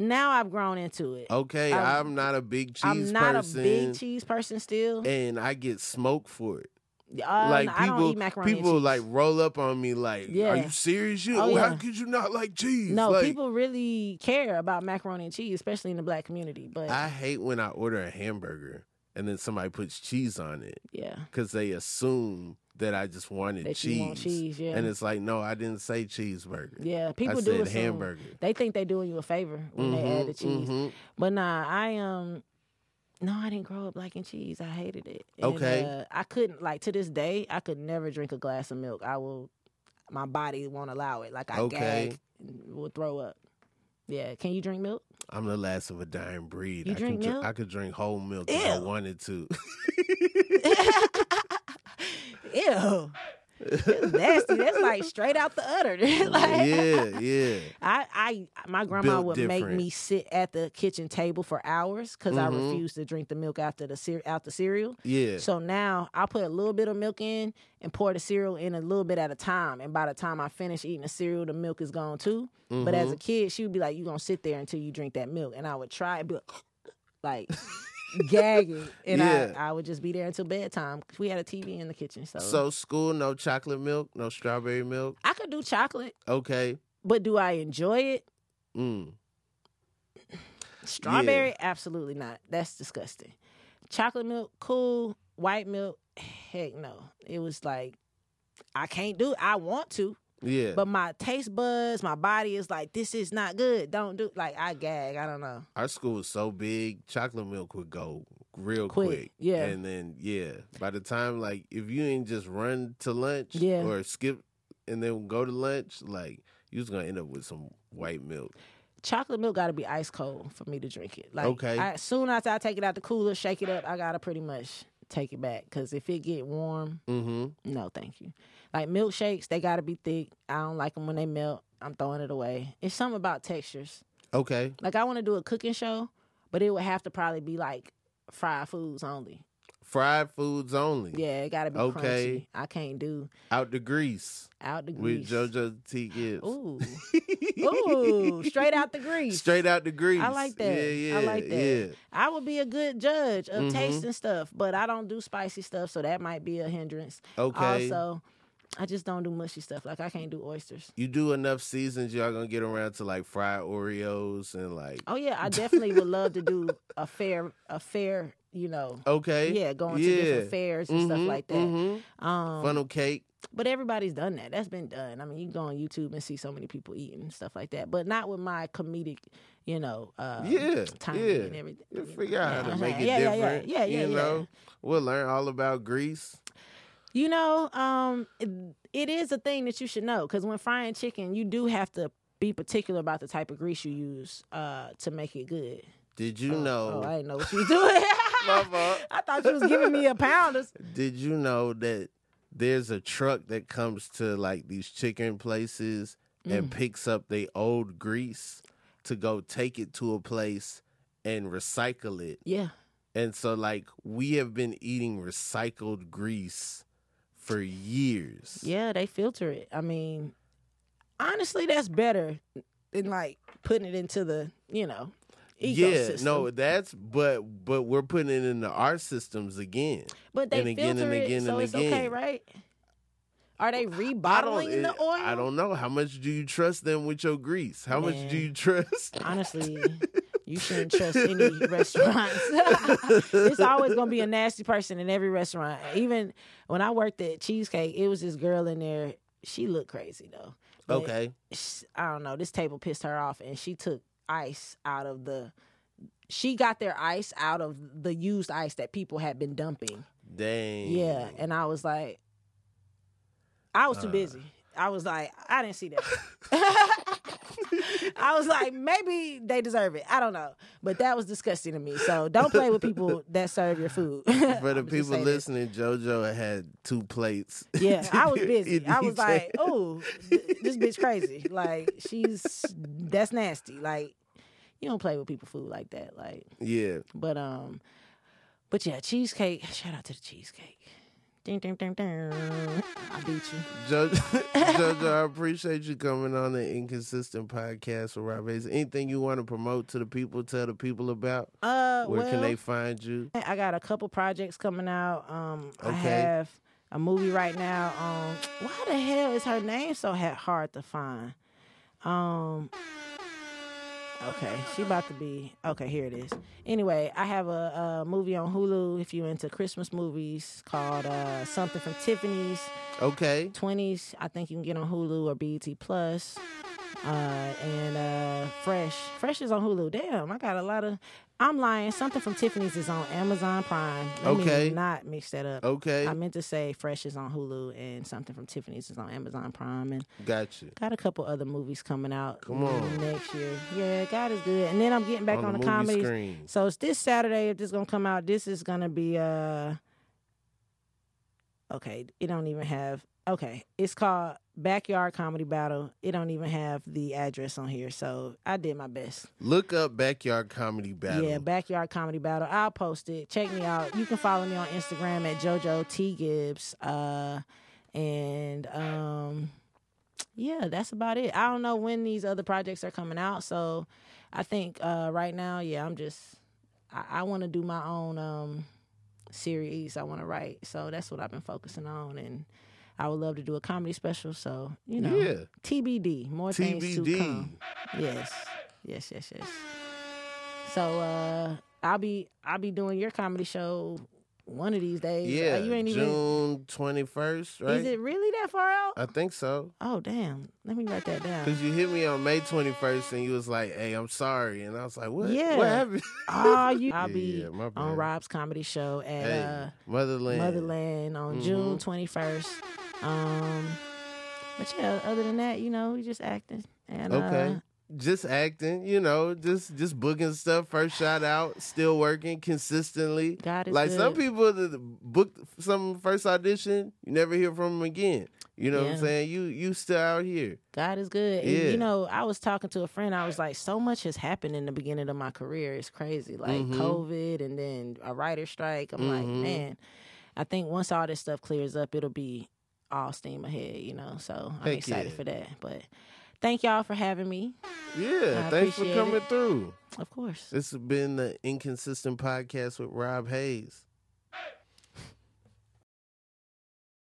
B: Now I've grown into it.
A: Okay,
B: I'm-
A: I'm, not a big cheese
B: I'm not
A: person.
B: a big cheese person still.
A: and I get smoked for it.
B: Uh,
A: like
B: I don't eat
A: people,
B: macaroni.
A: people
B: cheese.
A: like roll up on me like,
B: Yeah.
A: "Are you serious? You,
B: Oh,
A: how could you not like cheese?"
B: no,
A: like,
B: people really care about macaroni and cheese, especially in the black community. But
A: I hate when I order a hamburger and then somebody puts cheese on it
B: yeah,
A: because they assume that I just wanted
B: that
A: cheese.
B: want cheese. Yeah,
A: And it's like, no, I didn't say cheeseburger.
B: yeah. People
A: I
B: do
A: said hamburger.
B: They think they're doing you a favor when they add the cheese.
A: mhm.
B: But nah, I um no, I didn't grow up liking cheese. I hated it. And,
A: Okay.
B: uh, I couldn't like to this day, I could never drink a glass of milk. I will my body won't allow it. Like I
A: Okay.
B: gag and will throw up. Yeah. Can you drink milk?
A: I'm the last of a dying breed.
B: You
A: I
B: drink
A: can
B: milk?
A: I could drink whole milk if I wanted to. *laughs* *laughs*
B: Ew. It's nasty. That's like straight out the udder. *laughs* like,
A: yeah, yeah.
B: I, I, my grandma
A: Built
B: would make me sit at the kitchen table for hours because I
A: Mhm.
B: refused to drink the milk after the cer- out the cereal.
A: Yeah.
B: So now I put a little bit of milk in and pour the cereal in a little bit at a time. And by the time I finish eating the cereal, the milk is gone too. But as a
A: Mhm.
B: kid, she would be like, "You gonna sit there until you drink that milk?" And I would try, like, *laughs* like gagging, and
A: Yeah.
B: I, I would just be there until bedtime. We had a TV in the kitchen, so,
A: So school, no chocolate milk, no strawberry milk.
B: I could do chocolate.
A: Okay.
B: But do I enjoy it?
A: Mm.
B: Strawberry, absolutely not. That's disgusting. Chocolate milk, cool. White milk, heck no. It was like I can't do it. I want to.
A: Yeah.
B: But my taste buds, my body is like, this is not good. Don't do like I gag. I don't know.
A: Our school was so big, chocolate milk would go real
B: Quick,
A: quick.
B: yeah.
A: And then yeah, by the time like if you ain't just run to lunch
B: Yeah.
A: or skip and then go to lunch, like you was gonna end up with some white milk.
B: Chocolate milk got to be ice cold for me to drink it. Like,
A: Okay.
B: I, as soon after I take it out the cooler, shake it up, I gotta pretty much take it back. Cause if it get warm,
A: Mm-hmm.
B: no, thank you. Like milkshakes, they gotta be thick. I don't like them when they melt. I'm throwing it away. It's something about textures.
A: Okay.
B: Like I want to do a cooking show, but it would have to probably be like fried foods only.
A: Fried foods only.
B: Yeah, it gotta be
A: Okay.
B: crunchy. I can't do
A: Out the grease.
B: out the grease With.
A: JoJo T Gibbs.
B: Ooh, *laughs* ooh, straight out the grease.
A: Straight out the grease.
B: I like that.
A: Yeah, yeah.
B: I like that.
A: Yeah.
B: I would be a good judge of
A: Mhm.
B: taste and stuff, but I don't do spicy stuff, so that might be a hindrance.
A: Okay.
B: Also, I just don't do mushy stuff. Like I can't do oysters.
A: you do enough seasons, y'all gonna get around to like fried Oreos and like
B: Oh yeah, I *laughs* definitely would love to do a fair, a fair, you know,
A: okay.
B: yeah, going to different fairs and stuff
A: Mhm,
B: like that.
A: mhm.
B: Um,
A: Funnel cake.
B: but everybody's done that. That's been done. I mean, you go on YouTube and see so many people eating and stuff like that, but not with my comedic, you know, uh,
A: Yeah,
B: timing
A: yeah.
B: and everything.
A: You
B: know.
A: figure out how to make it
B: yeah, yeah,
A: different.
B: Yeah, yeah, yeah.
A: you
B: yeah.
A: know, we'll learn all about grease.
B: You know, um, it, it is a thing that you should know because when frying chicken, you do have to be particular about the type of grease you use uh, to make it good.
A: Did you
B: Oh,
A: know?
B: Oh, I didn't know what you was doing. *laughs*
A: My fault. *laughs*
B: I thought you was giving me a pounders. *laughs*
A: Did you know that there's a truck that comes to like these chicken places
B: Mm.
A: and picks up the old grease to go take it to a place and recycle it?
B: Yeah.
A: And so like we have been eating recycled grease for years.
B: Yeah, they filter it. I mean, honestly, that's better than like putting it into the, you know, ecosystem.
A: Yeah, no, that's but but we're putting it into our systems again.
B: but they
A: and again
B: filter
A: and
B: it,
A: again
B: so
A: and
B: it's okay, right? Are they rebottling
A: it-
B: the oil?
A: I don't know. How much do you trust them with your grease? How much do you trust?
B: Honestly, *laughs* you shouldn't trust any restaurants. *laughs* it's always gonna be a nasty person in every restaurant. Even when I worked at Cheesecake, it was this girl in there. She looked crazy though. But
A: Okay.
B: sh- I don't know. This table pissed her off, and she took ice out of the. She got their ice out of the used ice that people had been dumping.
A: Dang.
B: Yeah, and I was like, I was too
A: Uh.
B: busy. I was like, I didn't see that. *laughs* *laughs* *laughs* I was like, maybe they deserve it. I don't know, but that was disgusting to me. So don't play with people that serve your food. *laughs*
A: For the people listening, JoJo had two plates.
B: Yeah, I was *laughs* busy. I was like, oh, this bitch crazy. Like she's that's nasty. Like you don't play with people food like that. Like,
A: yeah.
B: but um, but yeah, cheesecake. Shout out to the cheesecake. Ding, ding, ding, ding. I beat you.
A: JoJo, *laughs* JoJo, I appreciate you coming on the Inconsistent Podcast with Rob Hayes. Anything you want to promote to the people, tell the people about?
B: Uh,
A: Where
B: well,
A: can they find you?
B: I got a couple projects coming out. Um, I
A: Okay.
B: have a movie right now. Um, why the hell is her name so hard to find? Um, okay, she about to be okay. Here it is. Anyway, I have a, a movie on Hulu. If you into Christmas movies, called uh, something from Tiffany's
A: Okay.
B: Twenties. I think you can get on Hulu or BET Plus. Uh, and uh, Fresh. Fresh is on Hulu. Damn, I got a lot of. I'm lying. Something from Tiffany's is on Amazon Prime. Let me not mix that up.
A: Okay.
B: I meant to say Fresh is on Hulu and something from Tiffany's is on Amazon Prime and
A: Got you.
B: got a couple other movies coming out
A: Come on.
B: next year. Yeah, God is good. And then I'm getting back on,
A: on
B: the,
A: movie
B: comedies.
A: screen.
B: So it's this Saturday if this is gonna come out. This is gonna be uh okay, it don't even have okay. It's called Backyard Comedy Battle. It don't even have the address on here. So I did my best.
A: Look up Backyard Comedy Battle.
B: Yeah, Backyard Comedy Battle. I'll post it. Check me out. You can follow me on Instagram at JoJo T Gibbs. Uh and um yeah, that's about it. I don't know when these other projects are coming out, so I think uh right now, yeah, I'm just I, I wanna do my own um series I wanna write. So that's what I've been focusing on and I would love to do a comedy special, so you know.
A: Yeah.
B: TBD. More things to come. Yes. Yes, yes, yes. So uh I'll be I'll be doing your comedy show one of these days. Uh,
A: Yeah,
B: you ain't even.
A: June twenty first, right?
B: Is it really that far out?
A: I think so.
B: oh damn! Let me write that down.
A: Cause you hit me on May twenty first, and you was like, "Hey, I'm sorry," and I was like, "What?
B: Yeah.
A: What happened?" *laughs*
B: Oh, you! *laughs* I'll be
A: yeah,
B: on. Rob's comedy show at
A: Hey,
B: uh,
A: Motherland.
B: Motherland on
A: Mhm.
B: June twenty first. Um, but yeah, other than that, you know, we just acting and
A: Okay.
B: uh,
A: Just acting, you know, just just booking stuff. First shot out, still working consistently.
B: God is
A: like some people that book some first audition, you never hear from them again. You know what I'm saying? You you still out here.
B: God is good. And,
A: Yeah.
B: you know, I was talking to a friend. I was like, so much has happened in the beginning of my career. It's crazy. Like
A: Mhm.
B: COVID and then a writer strike. I'm like,
A: Mhm.
B: man, I think once all this stuff clears up, it'll be all steam ahead, you know? So I'm
A: Heck
B: excited
A: yeah.
B: for that. But thank y'all for having me,
A: Yeah,
B: I
A: thanks for coming
B: it.
A: through.
B: of course.
A: This has been the Inconsistent Podcast with Rob Hayes.